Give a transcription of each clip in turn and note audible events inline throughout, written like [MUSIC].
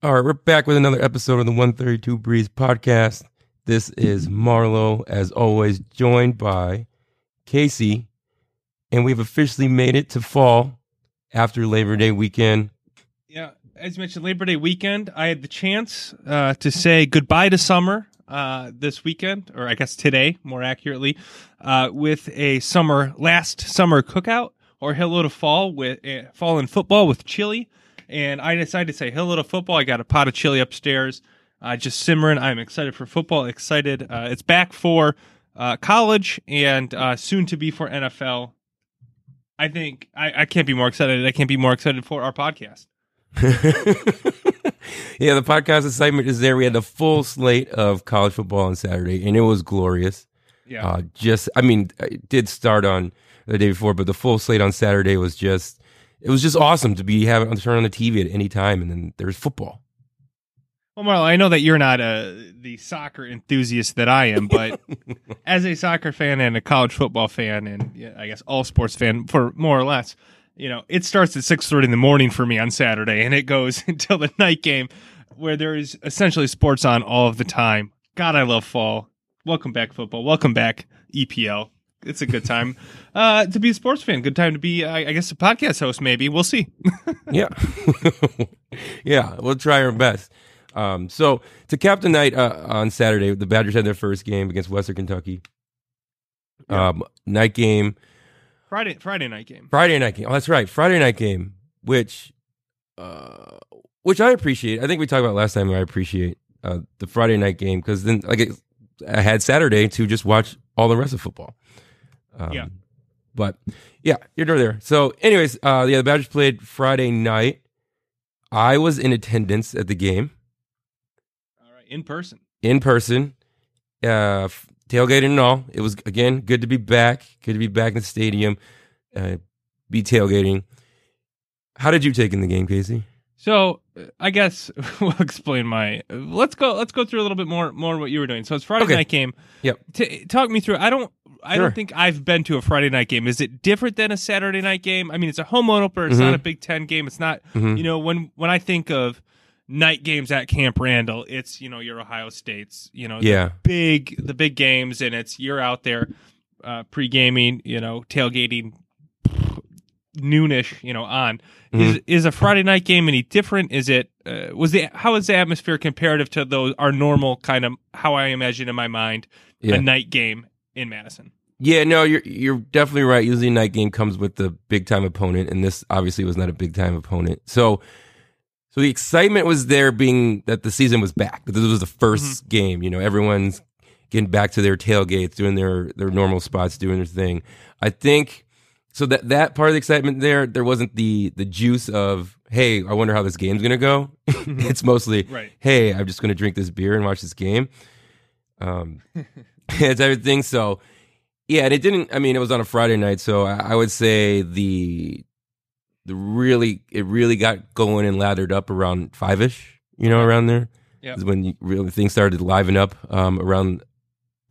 All right, we're back with another episode of the 132 Breeze podcast. This is Marlo, as always, joined by Casey, and we've officially made it to fall after Labor Day weekend. Yeah, as you mentioned, Labor Day weekend, I had the chance uh, to say goodbye to summer uh, this weekend, or I guess today, more accurately, uh, with a summer last summer cookout or hello to fall with uh, fall in football with chili. And I decided to say hello to football. I got a pot of chili upstairs, uh, just simmering. I'm excited for football. Excited. Uh, it's back for uh, college and uh, soon to be for NFL. I think I, I can't be more excited. I can't be more excited for our podcast. [LAUGHS] yeah, the podcast excitement is there. We had the full slate of college football on Saturday, and it was glorious. Yeah. Uh, just, I mean, it did start on the day before, but the full slate on Saturday was just, it was just awesome to be having to turn on the TV at any time, and then there's football. Well, Marlo, I know that you're not a the soccer enthusiast that I am, but [LAUGHS] as a soccer fan and a college football fan, and yeah, I guess all sports fan for more or less, you know, it starts at six thirty in the morning for me on Saturday, and it goes [LAUGHS] until the night game, where there is essentially sports on all of the time. God, I love fall. Welcome back, football. Welcome back, EPL. It's a good time uh, to be a sports fan. Good time to be, I I guess, a podcast host. Maybe we'll see. [LAUGHS] yeah, [LAUGHS] yeah, we'll try our best. Um, so to cap the night uh, on Saturday, the Badgers had their first game against Western Kentucky. Yeah. Um, night game, Friday, Friday night game. Friday night game. Oh, that's right, Friday night game, which, uh, which I appreciate. I think we talked about last time. I appreciate uh, the Friday night game because then, like, it, I had Saturday to just watch all the rest of football. Um, Yeah. But yeah, you're there. So, anyways, uh, yeah, the Badgers played Friday night. I was in attendance at the game All right, in person. in person, uh, tailgating and all. It was again good to be back. Good to be back in the stadium, uh, be tailgating. How did you take in the game, Casey? So uh, I guess [LAUGHS] we'll explain my. Let's go. Let's go through a little bit more more what you were doing. So it's Friday Okay. night game. Yep. T- talk me through. I don't. I Sure. don't think I've been to a Friday night game. Is it different than a Saturday night game? I mean, it's a home opener. It's Mhm. not a Big Ten game. It's not. Mhm. You know, when when I think of night games at Camp Randall, it's you know your Ohio States. You know, the Yeah, big the big games, and it's you're out there uh, pre gaming. You know, tailgating noonish. You know, on is is a Friday night game any different? Is it uh, was the how is the atmosphere comparative to those our normal kind of how I imagine in my mind Yeah. a night game in Madison? yeah. No, you're you're definitely right. Usually, night game comes with the big time opponent, and this obviously was not a big time opponent. So, so the excitement was there, being that the season was back. That this was the 1st game. You know, everyone's getting back to their tailgates, doing their their normal spots, doing their thing. I think so that that part of the excitement there, there wasn't the the juice of hey, I wonder how this game's gonna go. [LAUGHS] it's mostly Right. hey, I'm just gonna drink this beer and watch this game. Um, [LAUGHS] [LAUGHS] it's everything. So yeah, and it didn't. I mean, it was on a Friday night, so I, I would say the the really it really got going and lathered up around five ish. You know, around there Yeah. is when you, really things started to liven up um, around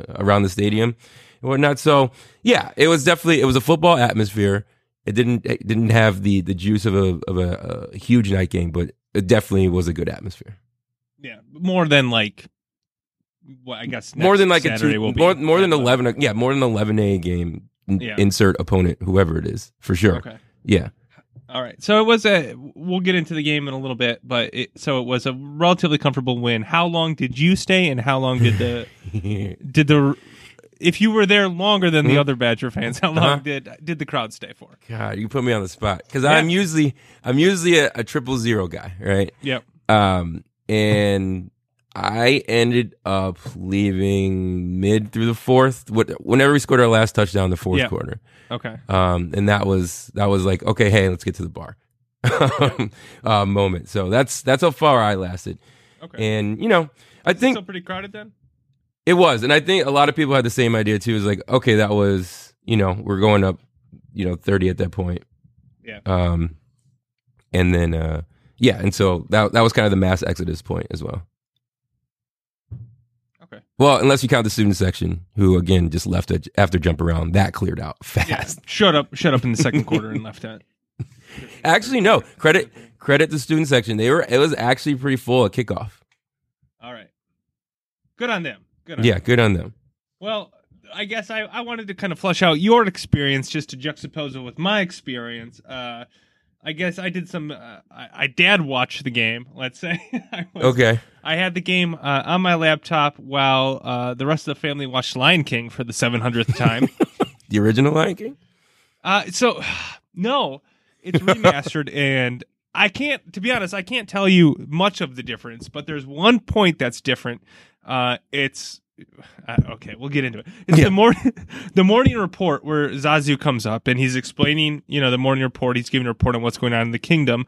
around the stadium and whatnot. So yeah, it was definitely it was a football atmosphere. It didn't it didn't have the the juice of a of a, a huge night game, but it definitely was a good atmosphere. Yeah, more than like. Well, I guess more than like Saturday a two, will be more more than eleven. Yeah, more than eleven a game. Yeah. Insert opponent, whoever it is, for sure. Okay. Yeah, All right. So it was a. We'll get into the game in a little bit, but it, so it was a relatively comfortable win. How long did you stay, and how long did the [LAUGHS] did the if you were there longer than the Hmm? other Badger fans, how long Uh-huh. did did the crowd stay for? God, you put me on the spot because Yeah. I'm usually I'm usually a, a triple zero guy, right? Yep. Um, and I ended up leaving mid through the fourth. What- Whenever we scored our last touchdown, in the fourth Yeah. quarter. Okay. Um, and that was that was like okay, hey, let's get to the bar [LAUGHS] uh, moment. So that's that's how far I lasted. Okay. And you know, I think still pretty crowded then. it was, and I think a lot of people had the same idea too. Is like, okay, that was, you know, we're going up, you know, thirty at that point. Yeah. Um, and then, uh, yeah, and so that that was kind of the mass exodus point as well. Well, unless you count the student section, who again just left after jump around, that cleared out Yeah. fast. Shut up. Shut up in the second quarter and [LAUGHS] left it. Actually, no credit credit the student section. They were it was actually pretty full at kickoff. All right. Good on them. Good on Yeah, them. good on them. Well, I guess I, I wanted to kind of flesh out your experience just to juxtapose it with my experience. Uh, I guess I did some. Uh, I, I dad watched the game. Let's say. [LAUGHS] I was, Okay. I had the game uh, on my laptop while uh, the rest of the family watched Lion King for the seven hundredth time. [LAUGHS] The original Lion King? uh, so, [SIGHS] no, it's remastered, [LAUGHS] and I can't. To be honest, I can't tell you much of the difference. But there's one point that's different. Uh, it's [LAUGHS] uh, okay. We'll get into it. It's Yeah. the morning, [LAUGHS] the morning report where Zazu comes up and he's explaining, you know, the morning report. He's giving a report on what's going on in the kingdom,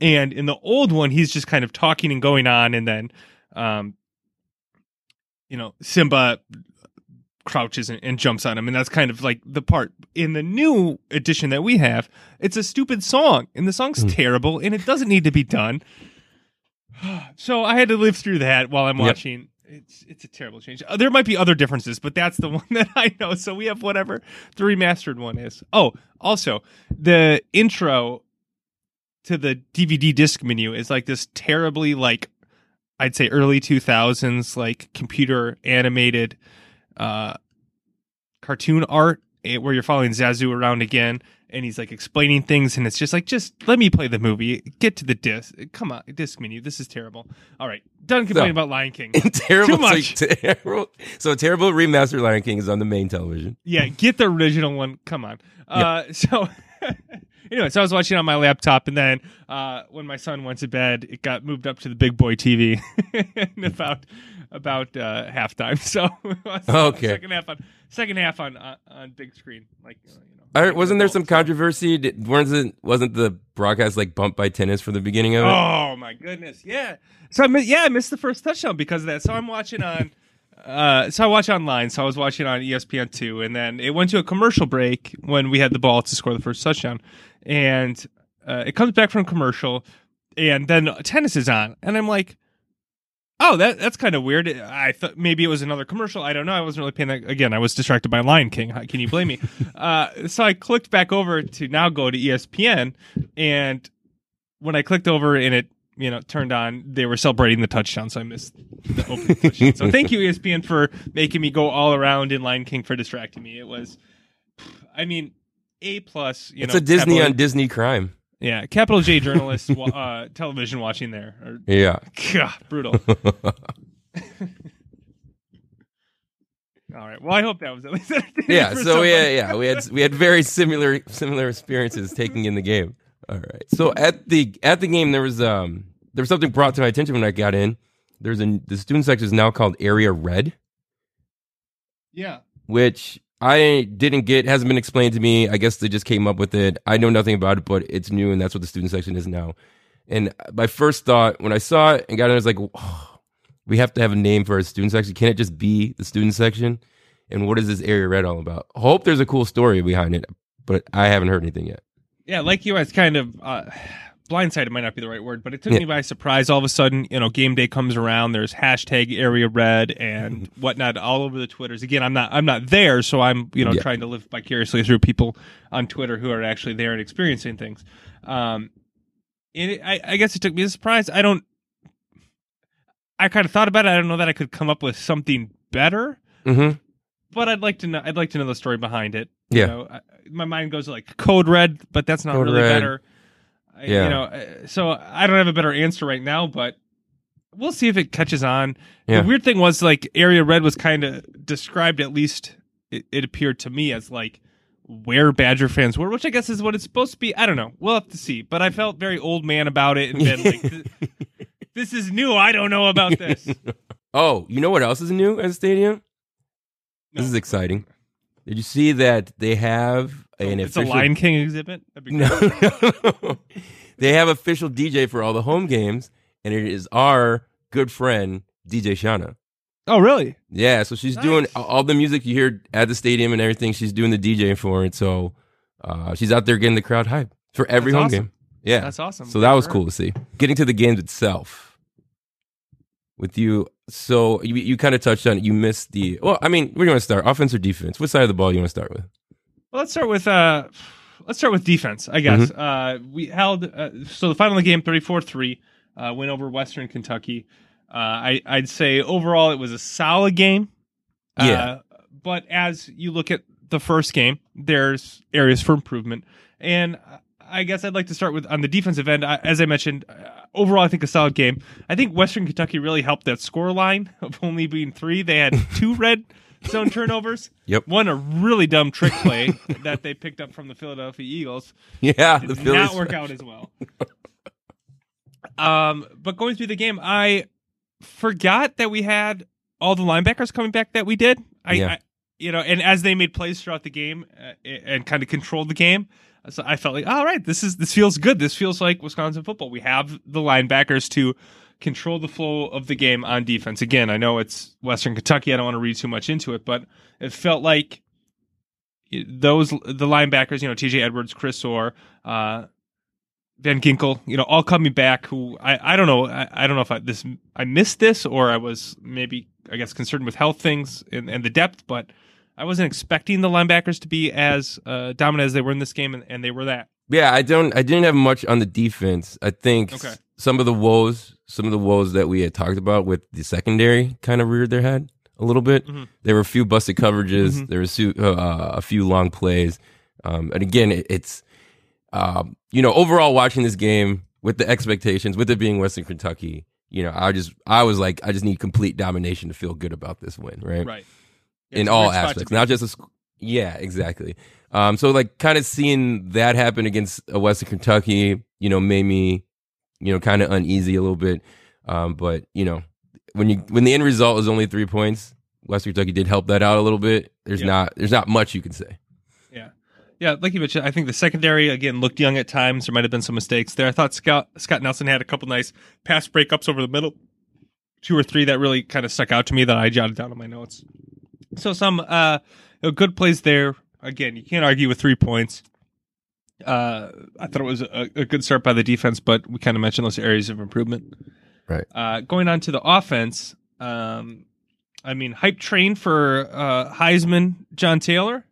and in the old one, he's just kind of talking and going on, and then, um, you know, Simba crouches and, and jumps on him, and that's kind of like the part in the new edition that we have. It's a stupid song, and the song's Hmm. terrible, and it doesn't need to be done. [SIGHS] So I had to live through that while I'm Yep. watching. It's it's a terrible change. Uh, there might be other differences, but that's the [LAUGHS] one that I know. So we have whatever the remastered one is. Oh, also the intro to the DVD disc menu is like this terribly like I'd say early 2000s like computer animated uh cartoon art eh, where you're following Zazu around again and he's like explaining things and it's just like just let me play the movie get to the disc come on disc menu this is terrible all right done complaining So- about Lion King terrible. Too much. So, [LAUGHS] terrible. So terrible remastered Lion King is on the main television. yeah get the original one come on [LAUGHS] uh so [LAUGHS] anyway so I was watching on my laptop and then uh when my son went to bed it got moved up to the big boy TV in about about uh halftime so Okay. second half on second half on on, on big screen like uh, you know Right, wasn't there some controversy? Did- Wasn't wasn't the broadcast like bumped by tennis for the beginning of it? Oh my goodness, yeah. So I yeah, I missed the first touchdown because of that. So I'm watching on, uh, so I watch online. So I was watching on ESPN two, and then it went to a commercial break when we had the ball to score the first touchdown, and uh, it comes back from commercial, and then tennis is on, and I'm like. Oh, that that's kind of weird. I thought maybe it was another commercial. I don't know. I wasn't really paying that. Again, I was distracted by Lion King. How can you blame me? [LAUGHS] uh, so I clicked back over to now go to ESPN, and when I clicked over and it, you know, turned on, they were celebrating the touchdown, so I missed the opening [LAUGHS] touchdown. So thank you, ESPN, for making me go all around in Lion King for distracting me. It was, I mean, a plus. You it's know, a Disney on Disney crime. Yeah, capital J journalist [LAUGHS] uh, television watching there. Or, Yeah. God, brutal. [LAUGHS] All right. Well, I hope that was at least [LAUGHS] entertaining yeah. for So somebody. yeah, yeah, we had we had very similar similar experiences taking in the game. All right. So at the at the game there was um there was something brought to my attention when I got in. There's a the student section is now called Area Red, yeah. which I didn't get. Hasn't been explained to me. I guess they just came up with it. I know nothing about it, but it's new, and that's what the student section is now. And my first thought when I saw it and got in, I was like, oh, we have to have a name for our student section. Can it just be the student section? And what is this area red all about? Hope there's a cool story behind it, but I haven't heard anything yet. Yeah, like you, I was kind of uh, blindsided. Might not be the right word, but it took Yeah. me by surprise. All of a sudden, you know, game day comes around. There's hashtag area red and whatnot all over the twitters. Again, I'm not, I'm not there, so I'm, you know, Yeah. trying to live vicariously through people on Twitter who are actually there and experiencing things. Um, and it, I, I guess it took me a surprise. I don't. I kind of thought about it. I don't know that I could come up with something better Mm-hmm. but I'd like to know. I'd like to know the story behind it. Yeah. You know, I, my mind goes like Code Red, but that's not Code really Red. better. Yeah. You know, uh, so I don't have a better answer right now, but we'll see if it catches on. Yeah. The weird thing was like Area Red was kind of described, at least it, it appeared to me as like where Badger fans were, which I guess is what it's supposed to be. I don't know. We'll have to see. But I felt very old man about it and been like, "Th- [LAUGHS] this is new. I don't know about this. [LAUGHS] Oh, you know what else is new at the stadium? No. This is exciting. Did you see that they have an it's a Lion King exhibit. That'd be No, [LAUGHS] no. they have official DJ for all the home games, and it is our good friend DJ Shauna. Oh, really? Yeah, so she's doing all the music you hear at the stadium and everything. She's doing the DJ for it, so uh, she's out there getting the crowd hype for every That's home awesome. game. Yeah, That's awesome. so that was Sure. cool to see. Getting to the games itself with you. So you you kind of touched on it. You missed the. Well, I mean, where do you want to start? Offense or defense? What side of the ball do you want to start with? Well, let's start with uh, let's start with defense. I guess uh, we held uh, so the final of the game 34-3 uh, win over Western Kentucky. Uh, I I'd say overall it was a solid game. Yeah. Uh, but as you look at the first game, there's areas for improvement, and I guess I'd like to start with on the defensive end. I, as I mentioned, uh, overall I think a solid game. I think Western Kentucky really helped that score line [LAUGHS] of only being three. They had [LAUGHS] two red zone turnovers. Yep. One a really dumb trick play [LAUGHS] that they picked up from the Philadelphia Eagles. Yeah, Did the not Phillies. work out as well. um, but going through the game, I forgot that we had all the linebackers coming back that we did. I, Yeah. I you know, and as they made plays throughout the game uh, and kind of controlled the game, so I felt like, all right, this is this feels good. This feels like Wisconsin football. We have the linebackers to control the flow of the game on defense. Again, I know it's Western Kentucky. I don't want to read too much into it, but it felt like those the linebackers, you know, TJ Edwards, Chris Orr, uh, Van Ginkel, you know, all coming back. Who I, I don't know, I, I don't know if I this I missed this or I was maybe I guess concerned with health things and, and the depth, but I wasn't expecting the linebackers to be as uh, dominant as they were in this game, and, and they were that. Yeah, I don't. I didn't have much on the defense. I think Okay. Some of the woes, some of the woes that we had talked about with the secondary, kind of reared their head a little bit. Mhm. There were a few busted coverages. Mhm. There was su- uh, a few long plays, um, and again, it, it's um, you know overall watching this game with the expectations, with it being Western Kentucky. You know, I just I was like, I just need complete domination to feel good about this win, right? Right. in all aspects, not just a sc- yeah, exactly. Um, so like kind of seeing that happen against a Western Kentucky, you know, made me, you know, kind of uneasy a little bit. Um, but you know, when you when the end result is only three points, Western Kentucky did help that out a little bit. There's Yeah. not there's not much you can say. Yeah. Yeah, like you mentioned, I think the secondary again looked young at times. There might have been some mistakes there. I thought Scott Scott Nelson had a couple nice pass breakups over the middle, two or three that really kind of stuck out to me that I jotted down in my notes. So some uh good plays there. Again, you can't argue with three points. Uh, I thought it was a, a good start by the defense, but we kind of mentioned those areas of improvement. Right. Uh, going on to the offense, um, I mean, hype train for uh, Heisman, John Taylor.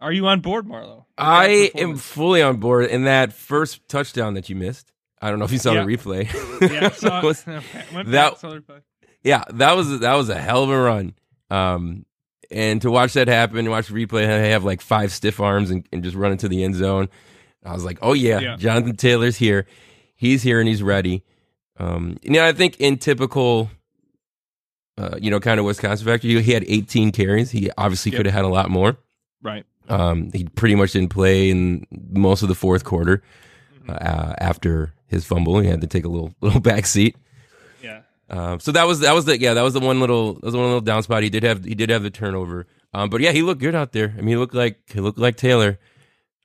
Are you on board, Marlo? I am fully on board. And that first touchdown that you missed, I don't know if you saw Yeah. the replay. Yeah, so, [LAUGHS] Was- okay, [LAUGHS] went that- back, saw the replay. yeah, that was that was a hell of a run. Um, and to watch that happen, watch the replay, they have like five stiff arms and, and just run into the end zone. I was like, oh yeah, Yeah. Jonathan Taylor's here. He's here and he's ready. Um, you know, I think in typical, uh, you know, kind of Wisconsin factor, he, he had 18 carries. He obviously Yep. could have had a lot more. Right. Um, he pretty much didn't play in most of the fourth quarter Mm-hmm. uh, after his fumble. He had to take a little [LAUGHS] little back seat. Um, so that was that was the yeah that was the one little that was the one little down spot. He did have he did have the turnover. Um, but yeah, he looked good out there. I mean, he looked like he looked like Taylor.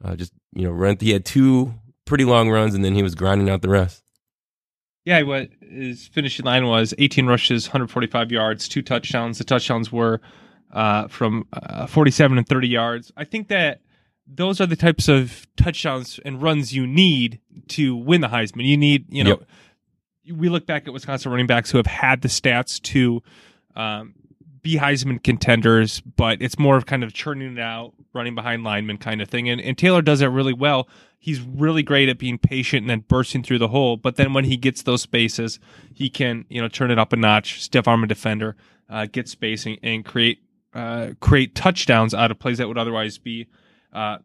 Uh, just you know, run. He had two pretty long runs, and then he was grinding out the rest. Yeah, what his finishing line was 18 rushes, 145 yards, two touchdowns. The touchdowns were uh, from uh, 47 and 30 yards. I think that those are the types of touchdowns and runs you need to win the Heisman. You need, you know, we look back at Wisconsin running backs who have had the stats to um, be Heisman contenders, but it's more of kind of churning it out, running behind linemen kind of thing. And, and Taylor does it really well. He's really great at being patient and then bursting through the hole. But then when he gets those spaces, he can you know turn it up a notch, stiff arm a defender, uh, get spacing, and create uh, create touchdowns out of plays that would otherwise be uh,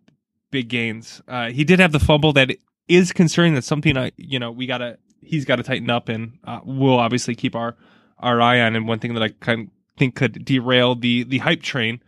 big gains. Uh, he did have the fumble that is concerning. That's something I you know we gotta he's got to tighten up, and uh, we'll obviously keep our our eye on. And one thing that I kind of think could derail the the hype train.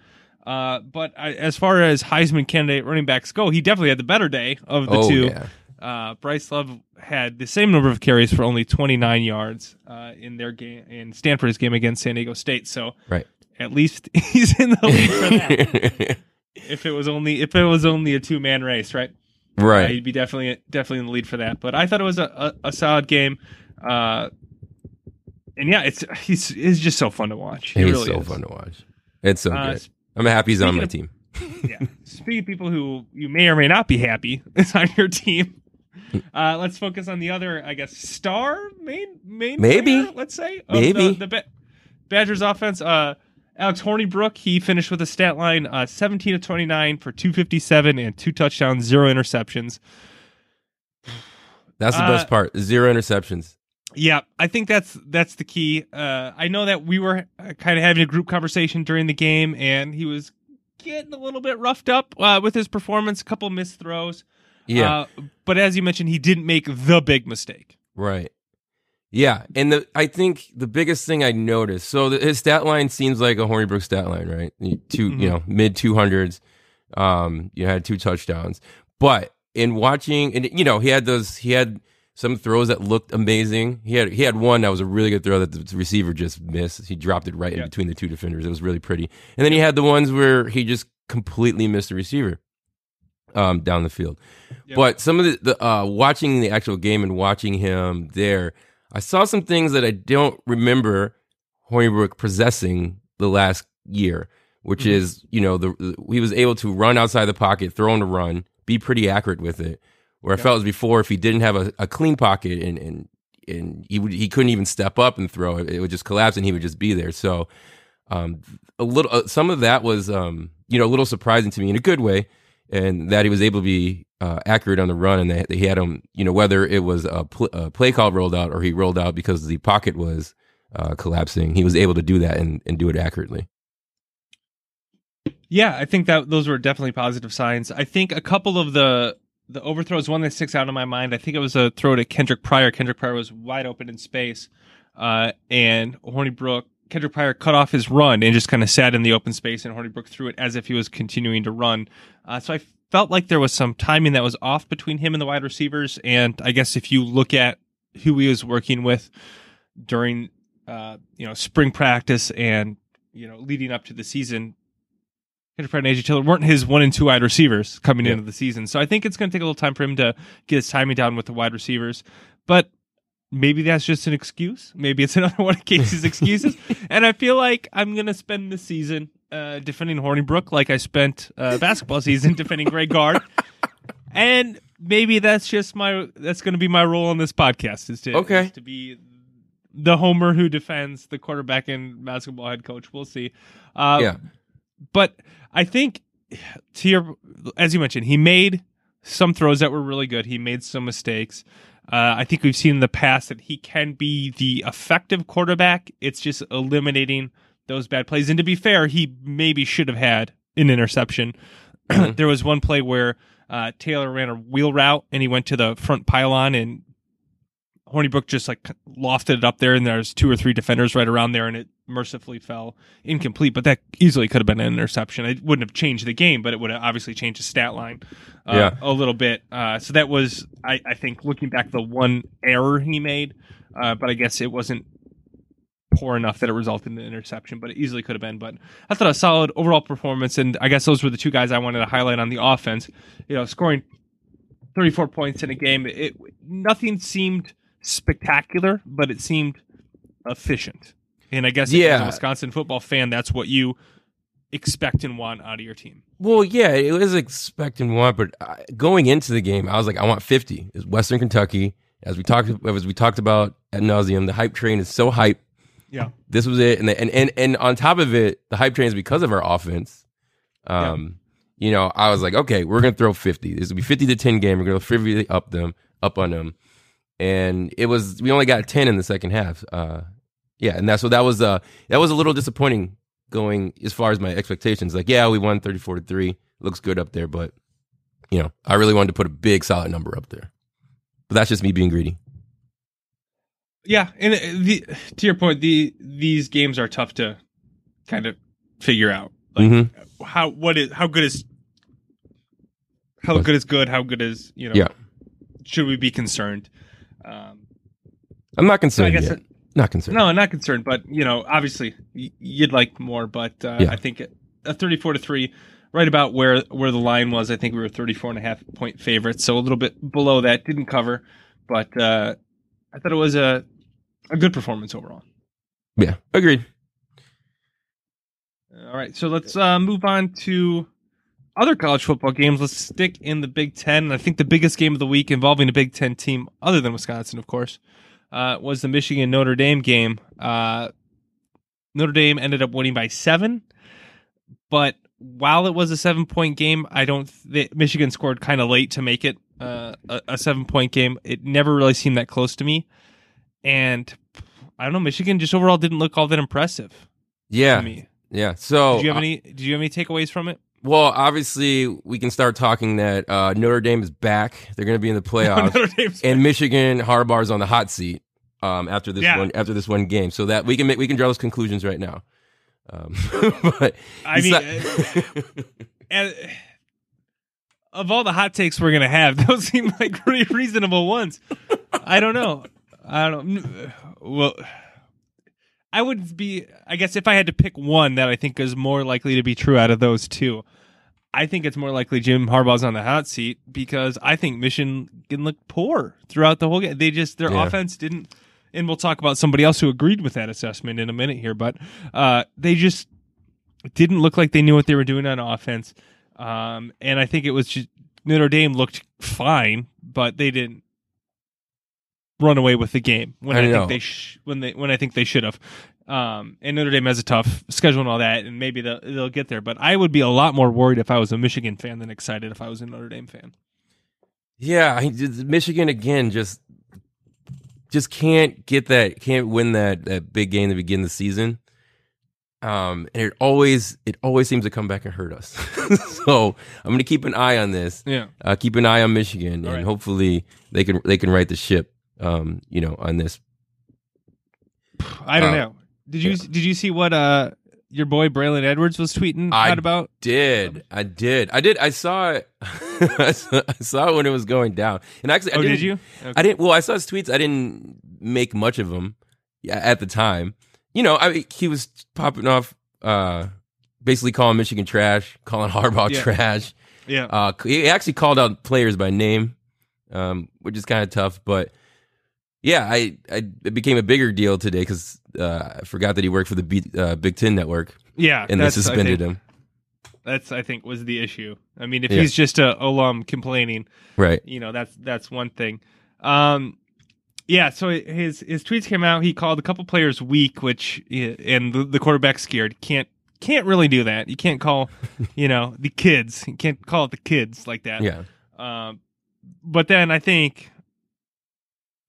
Uh, but I, as far as Heisman candidate running backs go, he definitely had the better day of the oh two. yeah, Uh, Bryce Love had the same number of carries for only 29 yards uh, in their game in Stanford's game against San Diego State. So right. at least [LAUGHS] he's in the lead for that. [LAUGHS] if it was only if it was only a two man race, right? Uh, right. he'd be definitely definitely in the lead for that. But I thought it was a, a, a solid game. Uh, and yeah, it's he's he's just so fun to watch. It He's really so is. fun to watch. It's so Uh, good. I'm happy he's on my speaking team. [LAUGHS] yeah. Speaking of people who you may or may not be happy [LAUGHS] is on your team. Uh, let's focus on the other, I guess, star main main Maybe. player, let's say of Maybe. the, the ba- Badgers offense. Uh, Alex Hornibrook, he finished with a stat line uh, 17 to 29 for 257 and two touchdowns, zero interceptions. That's the Uh, best part. Zero interceptions. Yeah, I think that's that's the key. Uh, I know that we were kind of having a group conversation during the game, and he was getting a little bit roughed up uh, with his performance, a couple missed throws. Yeah. Uh, but as you mentioned, he didn't make the big mistake. Right. Yeah, and the I think the biggest thing I noticed. So the, his stat line seems like a Hornibrook stat line, right? 2 Mhm. you know, mid two hundreds. Um, you had two touchdowns, but in watching, and you know, he had those. He had some throws that looked amazing. He had he had one that was a really good throw that the receiver just missed. He dropped it right Yeah. in between the two defenders. It was really pretty. And then he had the ones where he just completely missed the receiver um, down the field. But some of the, the uh, watching the actual game and watching him there, I saw some things that I don't remember Hornibrook possessing the last year, which Mhm. is you know the, he was able to run outside the pocket, throw on the run, be pretty accurate with it. Where I felt as before, if he didn't have a, a clean pocket and and and he would he couldn't even step up and throw it, it would just collapse and he would just be there. So um, a little uh, some of that was um, you know a little surprising to me in a good way, and that he was able to be uh, accurate on the run and that he had him you know whether it was a, pl- a play call rolled out or he rolled out because the pocket was uh, collapsing, he was able to do that and, and do it accurately. Yeah, I think that those were definitely positive signs. I think a couple of the the overthrows, one that sticks out in my mind, I think it was a throw to Kendric Pryor. Kendric Pryor was wide open in space, uh, and Hornibrook Kendric Pryor cut off his run and just kind of sat in the open space, and Hornibrook threw it as if he was continuing to run. Uh, so I felt like there was some timing that was off between him and the wide receivers, and I guess if you look at who he was working with during uh, you know spring practice and you know leading up to the season, Kendric Pryor and AJ Taylor weren't his one and two wide receivers coming Yeah. into the season. So I think it's going to take a little time for him to get his timing down with the wide receivers. But maybe that's just an excuse. Maybe it's [LAUGHS] another one of Casey's excuses. [LAUGHS] and I feel like I'm going to spend the season uh, defending Hornibrook like I spent uh, basketball season [LAUGHS] defending Greg Gard. And maybe that's just my that's going to be my role on this podcast is to Okay. is to be the homer who defends the quarterback and basketball head coach. We'll see. Uh, yeah, but I think to your, as you mentioned, he made some throws that were really good. He made some mistakes. Uh, I think we've seen in the past that he can be the effective quarterback. It's just eliminating those bad plays. And to be fair, he maybe should have had an interception. [CLEARS THROAT] Mhm. there was one play where uh, Taylor ran a wheel route and he went to the front pylon and Hornibrook just like lofted it up there and there's two or three defenders right around there and it mercifully fell incomplete. But that easily could have been an interception. It wouldn't have changed the game, but it would have obviously changed the stat line uh, Yeah. a little bit. Uh, so that was, I, I think, looking back, the one error he made. Uh, but I guess it wasn't poor enough that it resulted in an interception, but it easily could have been. But I thought a solid overall performance, and I guess those were the two guys I wanted to highlight on the offense. You know, scoring 34 points in a game, it nothing seemed spectacular, but it seemed efficient. And I guess Yeah. a Wisconsin football fan, that's what you expect and want out of your team. Well, yeah, it was expect and want, but going into the game, I was like, I want 50. It's Western Kentucky. As we talked, as we talked about at nauseum, the hype train is so hype. Yeah. This was it, and the, and and and on top of it, the hype train is because of our offense. Um, you know, I was like, okay, we're gonna throw 50. This will be 50 to 10 game. We're gonna frivolity up them, up on them, and it was we only got 10 in the second half. Uh, yeah, and that's so that was uh that was a little disappointing going as far as my expectations. Like, yeah, we won 34 to 3. Looks good up there, but you know, I really wanted to put a big solid number up there. But that's just me being greedy. Yeah, and uh, the, to your point, the these games are tough to kind of figure out. Like Mhm. how what is how good is how good is good? How good is you know? Yeah. Should we be concerned? Um, I'm not so I concerned guess it, not concerned. no, I'm not concerned, but you know, obviously y- you'd like more. But uh, Yeah. I think a 34 to three, right about where where the line was. I think we were 34 and a half point favorites, so a little bit below that. Didn't cover, but uh, I thought it was a a good performance overall. Yeah, agreed. All right, so let's uh, move on to other college football games. Let's stick in the Big Ten. And I think the biggest game of the week involving a Big Ten team, other than Wisconsin, of course, uh, was the Michigan Notre Dame game. Uh, Notre Dame ended up winning by seven, but while it was a seven point game, I don't. Th- Michigan scored kind of late to make it uh, a, a seven point game. It never really seemed that close to me, and I don't know. Michigan just overall didn't look all that impressive Yeah, to me. yeah. So Did you have any? Did you have any takeaways from it? well, obviously, we can start talking that uh, Notre Dame is back. They're going to be in the [LAUGHS] playoffs, and Michigan Harbaugh's on the hot seat um, after this Yeah. one after this one game. So that we can make we can draw those conclusions right now. Um, [LAUGHS] but I mean, uh, [LAUGHS] and of all the hot takes we're gonna have, those seem like pretty reasonable ones. I don't know. I don't. know. Well, I would be. I guess if I had to pick one that I think is more likely to be true out of those two, I think it's more likely Jim Harbaugh's on the hot seat because I think Michigan looked poor throughout the whole game. They just their Yeah. offense didn't. And we'll talk about somebody else who agreed with that assessment in a minute here, but uh, they just didn't look like they knew what they were doing on offense. Um, and I think it was just Notre Dame looked fine, but they didn't run away with the game when I I, think they sh- when they when I think they should have. Um, and Notre Dame has a tough schedule and all that, and maybe they'll, they'll get there. But I would be a lot more worried if I was a Michigan fan than excited if I was a Notre Dame fan. Yeah, I, Michigan again just just can't get that can't win that that big game to begin the season. Um, and it always it always seems to come back and hurt us. [LAUGHS] so I'm going to keep an eye on this. Yeah, Uh, keep an eye on Michigan, and All right. hopefully they can they can right the ship. Um, you know, on this. I don't Uh, know. Did you yeah. did you see what uh your boy Braylon Edwards was tweeting I out about? Did I did I did I saw it [LAUGHS] I saw it when it was going down and actually I Oh, didn't, did you? Okay. I didn't. Well, I saw his tweets. I didn't make much of them at the time. You know, I he was popping off, uh, basically calling Michigan trash, calling [LAUGHS] Harbaugh Yeah. trash. yeah. Uh, he actually called out players by name, um, which is kind of tough. But yeah, I, I it became a bigger deal today because uh, I forgot that he worked for the B, uh, Big Ten Network yeah, and they suspended him. That's I think was the issue. I mean, if Yeah. he's just a alum complaining, Right. you know, that's that's one thing. Um, yeah. So his his tweets came out. He called a couple players weak, which and the, the quarterback scared. Can't can't really do that. You can't call, [LAUGHS] you know, the kids. You can't call it the kids like that. Yeah. Um, but then I think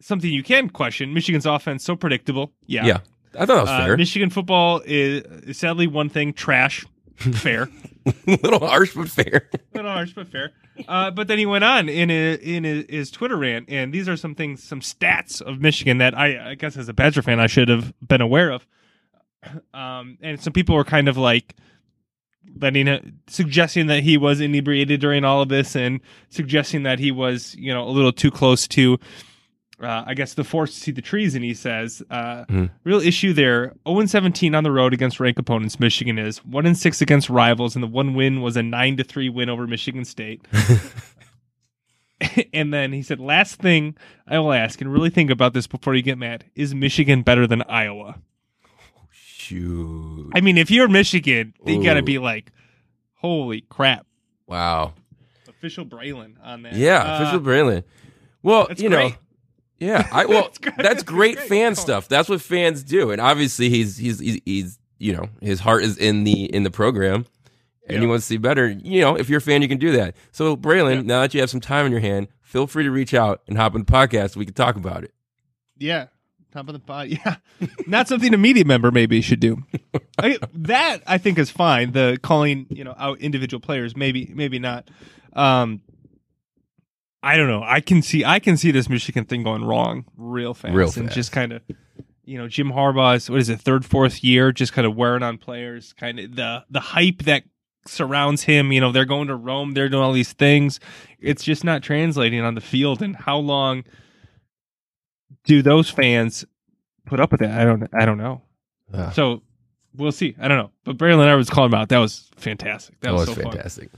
something you can question: Michigan's offense so predictable. Yeah. Yeah. I thought that was Uh, fair. Michigan football is, is sadly one thing: trash. [LAUGHS] Fair. a little harsh, but fair. little harsh, but fair. Uh, but then he went on in a, in his, his Twitter rant, and these are some things, some stats of Michigan that I, I guess as a Badger fan I should have been aware of. [CLEARS THROAT] Um, and some people were kind of like letting it, suggesting that he was inebriated during all of this, and suggesting that he was, you know, a little too close to. Uh, I guess the force to see the trees, and he says, uh, Mhm. real issue there. 0 17 on the road against ranked opponents. Michigan is one and six against rivals, and the one win was a nine to three win over Michigan State. [LAUGHS] [LAUGHS] and then he said, "Last thing I will ask, and really think about this before you get mad: Is Michigan better than Iowa?" Shoot. I mean, if you're Michigan, you got to be like, "Holy crap!" Wow. Official Braylon on that. Yeah, Uh, official Braylon. Well, you know, great. Yeah. [LAUGHS] I well, That's great. that's great great. fan stuff. That's what fans do, and obviously he's he's he's, he's you know his heart is in the in the program, and he wants to see better. You know, if you're a fan, you can do that. So, Braylon, now that you have some time in your hand, feel free to reach out and hop on the podcast. We can talk about it. Yeah. Top of the pod. [LAUGHS] Yeah. Not something a media member maybe should do. I, that I think is fine. The calling, you know, out individual players, maybe, maybe not. Um, I don't know. I can see, I can see this Michigan thing going wrong real fast, Real and just kind of, you know, Jim Harbaugh's what is it, third, fourth year, just kind of wearing on players. Kind of the the hype that surrounds him. You know, they're going to Rome, they're doing all these things. It's just not translating on the field. And how long do those fans put up with that? I don't. I don't know. Ugh, So we'll see. I don't know. But Braylon Edwards calling him out. That was fantastic. That, that was, was so fun. fantastic.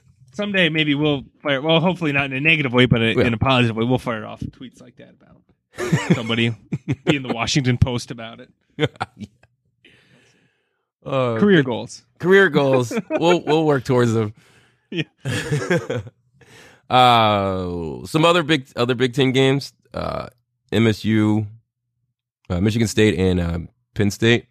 [LAUGHS] Someday maybe we'll fire. Well, hopefully not in a negative way, but in Yeah. in a positive way. We'll fire off tweets like that about [LAUGHS] somebody [LAUGHS] be in the Washington Post about it. [LAUGHS] Uh, Career goals. career goals. we'll we'll work towards them. Yeah. uh, some other big other Big Ten games. Uh, MSU, uh, Michigan State, and uh, Penn State.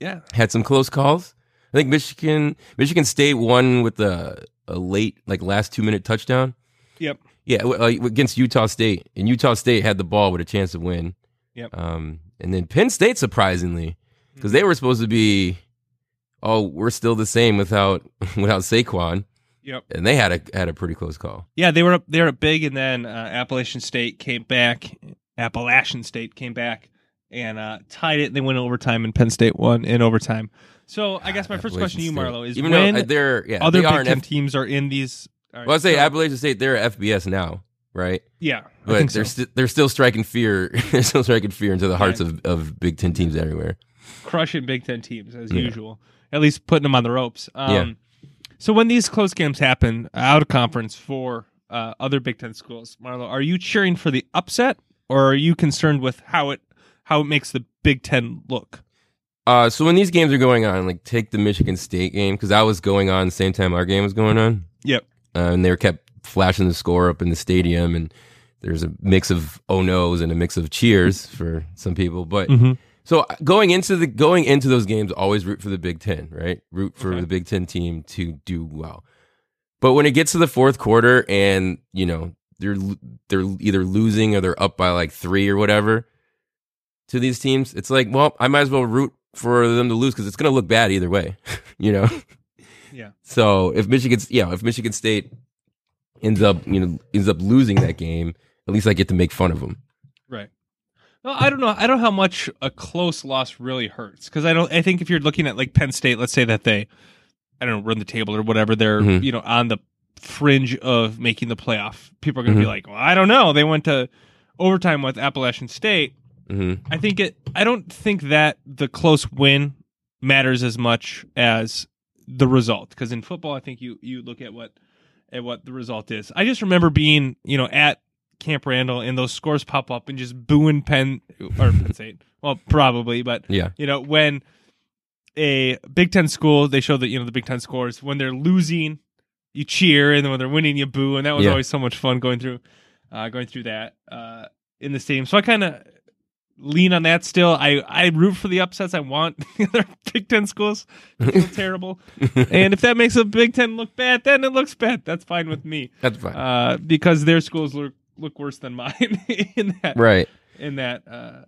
Yeah. had some close calls. I think Michigan Michigan State won with a, a late like last two minute touchdown. Yep. Yeah, uh, against Utah State, and Utah State had the ball with a chance to win. Yep. Um, and then Penn State surprisingly, because they were supposed to be, oh, we're still the same without [LAUGHS] without Saquon, Yep. and they had a had a pretty close call. Yeah, they were up they were up big, and then uh, Appalachian State came back. Appalachian State came back and uh, tied it. And they went overtime, and Penn State won in overtime. So I guess my first question to you, State. Marlo, is even when though uh, they're yeah other they are Big an Ten F- teams are in these. all right, well, I say so- Appalachian State they're FBS now, right? yeah, I But think they're so. sti- they're still striking fear. [LAUGHS] they're still striking fear into the hearts of, of Big Ten teams everywhere. crushing Big Ten teams as Yeah. usual. At least putting them on the ropes. Um, Yeah. So when these close games happen out of conference for uh, other Big Ten schools, Marlo, are you cheering for the upset, or are you concerned with how it how it makes the Big Ten look? Uh, so when these games are going on, like take the Michigan State game because that was going on the same time our game was going on, Yep. uh, and they were kept flashing the score up in the stadium, and there's a mix of oh no's and a mix of cheers for some people. But Mhm. so uh, going into the going into those games, always root for the Big Ten, right? Root for Okay. the Big Ten team to do well. But when it gets to the fourth quarter, and you know they're they're either losing or they're up by like three or whatever to these teams, it's like, well, I might as well root for them to lose because it's going to look bad either way, [LAUGHS] you know. Yeah. So if Michigan, yeah, if Michigan State ends up, you know, ends up losing that game, at least I get to make fun of them. Right. Well, I don't know. I don't know how much a close loss really hurts because I don't. I think if you're looking at like Penn State, let's say that they, I don't know, run the table or whatever, they're Mhm. you know on the fringe of making the playoff. People are going to Mhm. be like, well, I don't know. They went to overtime with Appalachian State. Hmm I think it. I don't think that the close win matters as much as the result because in football, I think you you look at what at what the result is. I just remember being you know at Camp Randall and those scores pop up and just booing Penn or Penn [LAUGHS] State. Well, probably, but Yeah. you know when a Big Ten school they show that you know the Big Ten scores when they're losing, you cheer, and then when they're winning, you boo, and that was Yeah. always so much fun going through, uh, going through that uh, in the stadium. So I kind of lean on that still. I I root for the upsets. I want [LAUGHS] the other Big Ten schools to feel [LAUGHS] terrible, and if that makes a Big Ten look bad, then it looks bad. That's fine with me, That's fine. uh, because their schools look look worse than mine [LAUGHS] in that right. in that uh,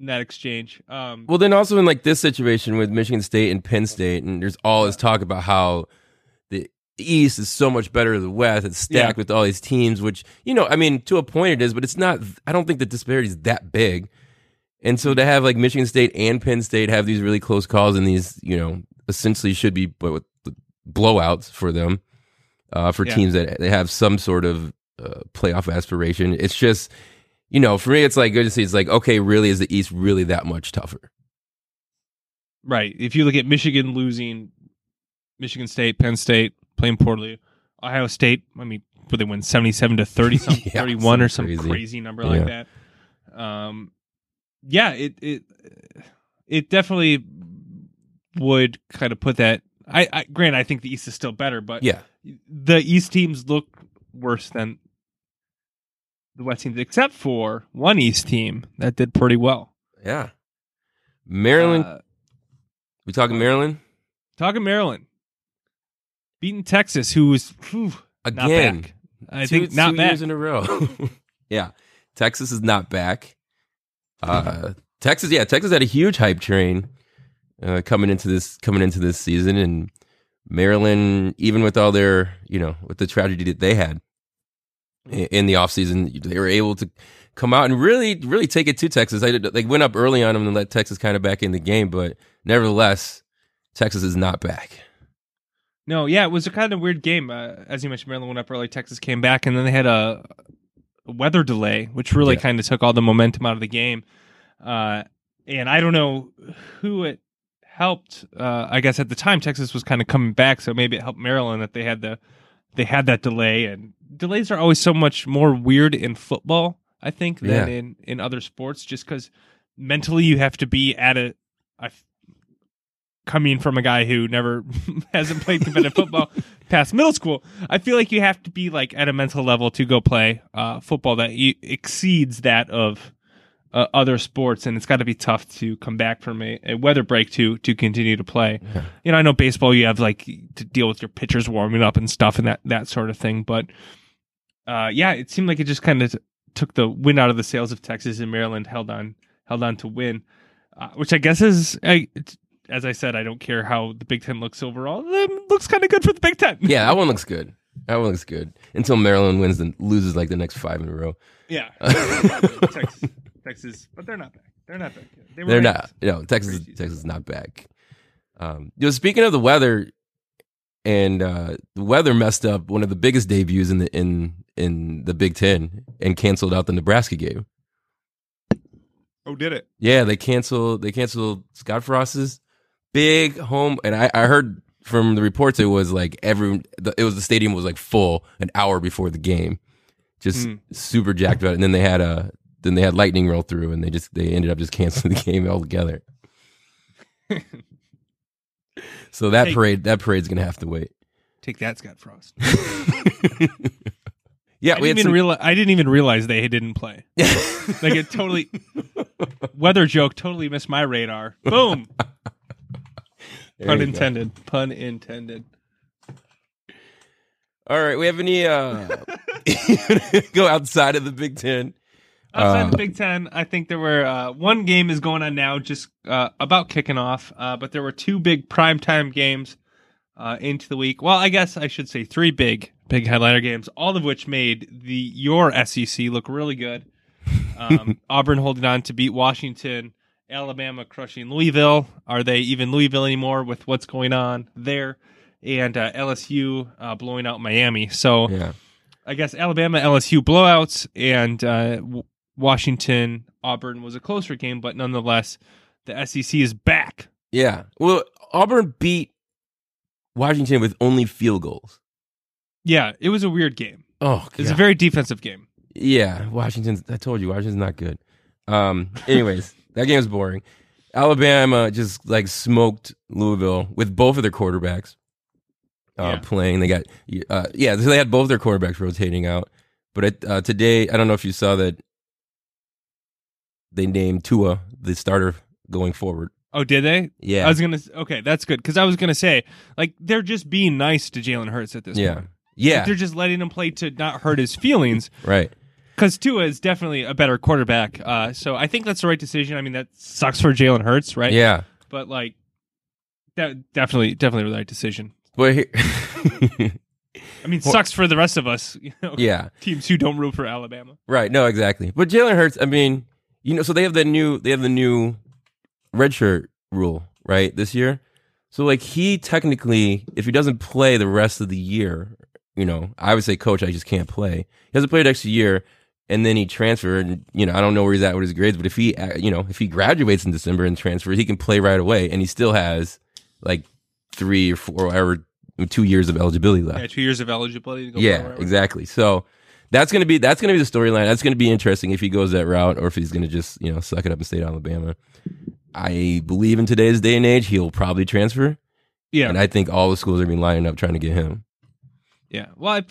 in that exchange. Um, Well, then also in like this situation with Michigan State and Penn State, and there's all this talk about how the East is so much better than the West. It's stacked Yeah. with all these teams, which you know, I mean, to a point it is, but it's not. I don't think the disparity is that big. And so to have like Michigan State and Penn State have these really close calls and these, you know, essentially should be but blowouts for them, uh, for Yeah. teams that they have some sort of uh, playoff aspiration. It's just, you know, for me, it's like good to see. It's like, okay, really, is the East really that much tougher? Right. If you look at Michigan losing, Michigan State, Penn State playing poorly, Ohio State, I mean, would they win 77 to 30 [LAUGHS] something, Yeah, 31 or some crazy. crazy, number like that. Um yeah, it it it definitely would kind of put that I, I grant I think the East is still better, but Yeah, the East teams look worse than the West teams, except for one East team that did pretty well. yeah. Maryland, Uh, we talking Maryland Talking Maryland, beating Texas, who was whew, again? I two, think not two back. years in a row. [LAUGHS] yeah, Texas is not back. Uh, Texas, yeah, Texas had a huge hype train uh, coming into this coming into this season, and Maryland, even with all their you know with the tragedy that they had i- in the offseason, they were able to come out and really really take it to Texas. They, they went up early on them and let Texas kind of back in the game, but nevertheless, Texas is not back. No, yeah, it was a kind of weird game. Uh, as you mentioned, Maryland went up early. Texas came back, and then they had a, weather delay, which really Yeah. kind of took all the momentum out of the game. Uh, and I don't know who it helped. Uh, I guess at the time Texas was kind of coming back, so maybe it helped Maryland that they had the they had that delay. And delays are always so much more weird in football, I think, than Yeah. in in other sports, just because mentally you have to be at a. I coming from a guy who never [LAUGHS] hasn't played competitive football [LAUGHS] past middle school, I feel like you have to be like at a mental level to go play uh, football that e- exceeds that of uh, other sports, and it's got to be tough to come back from a, a weather break to to continue to play. Yeah. You know, I know baseball, you have like to deal with your pitchers warming up and stuff and that that sort of thing, but uh, yeah, it seemed like it just kind of t- took the wind out of the sails of Texas and Maryland held on held on to win, uh, which I guess is. As I said, I don't care how the Big Ten looks overall. It looks kind of good for the Big Ten. Yeah, that one looks good. That one looks good until Maryland wins and loses like the next five in a row. Yeah. [LAUGHS] Texas, Texas, but they're not back. They're not back. They were They're ranked. not. No, Texas. Texas is not back. Um, you know, speaking of the weather, and uh, the weather messed up one of the biggest debuts in the in in the Big Ten and canceled out the Nebraska game. Oh, did it? Yeah, they canceled. They canceled Scott Frost's big home, and I, I heard from the reports it was like every the, it was the stadium was like full an hour before the game, just Hmm. super jacked about it. And then they had a then they had lightning roll through, and they just they ended up just canceling the game altogether. [LAUGHS] so that Hey. parade that parade's gonna have to wait. Take that, Scott Frost. [LAUGHS] [LAUGHS] yeah, I we didn't, even some, realize, I didn't even realize they didn't play. Like it totally weather joke totally missed my radar. Boom. There Pun you go. intended. Pun intended. All right, we have any uh [LAUGHS] go outside of the Big Ten? Outside Uh, the Big Ten, I think there were uh, one game is going on now, just uh, about kicking off. Uh, but there were two big primetime games uh, into the week. Well, I guess I should say three big, big headliner games, all of which made the your SEC look really good. Um, [LAUGHS] Auburn holding on to beat Washington, Alabama crushing Louisville. Are they even Louisville anymore with what's going on there? And uh, LSU uh, blowing out Miami. So Yeah. I guess Alabama LSU blowouts and uh, Washington Auburn was a closer game, but nonetheless, the SEC is back. Yeah. Well, Auburn beat Washington with only field goals. Yeah, it was a weird game. Oh, It was a very defensive game. yeah. Washington's. I told you, Washington's not good. Um. Anyways, that game was boring. Alabama just like smoked Louisville with both of their quarterbacks uh, Yeah. playing. They got uh, yeah. They had both their quarterbacks rotating out. But it, uh, today, I don't know if you saw that they named Tua the starter going forward. Oh, did they? Yeah. I was gonna. Okay, that's good because I was gonna say like they're just being nice to Jalen Hurts at this yeah. point. Yeah. Like, they're just letting him play to not hurt his feelings right. Because Tua is definitely a better quarterback. Uh, so I think that's the right decision. I mean, that sucks for Jalen Hurts, right? Yeah. But like, that definitely, definitely the right decision. But here, [LAUGHS] I mean, sucks for the rest of us. You know, yeah. teams who don't root for Alabama. Right. No, exactly. But Jalen Hurts, I mean, you know, so they have the new they have the new redshirt rule, right, this year. So like he technically, if he doesn't play the rest of the year, you know, I would say, Coach, I just can't play. He doesn't play next year, and then he transferred. And you know, I don't know where he's at with his grades, but if he, uh, you know, if he graduates in December and transfers, he can play right away, and he still has like three or four, or two years of eligibility left. Yeah, two years of eligibility to go. Yeah, exactly. So that's gonna be that's gonna be the storyline. That's gonna be interesting if he goes that route or if he's gonna just you know suck it up and stay at Alabama. I believe in today's day and age he'll probably transfer, Yeah, and I think all the schools are being lining up trying to get him. yeah. Well, I,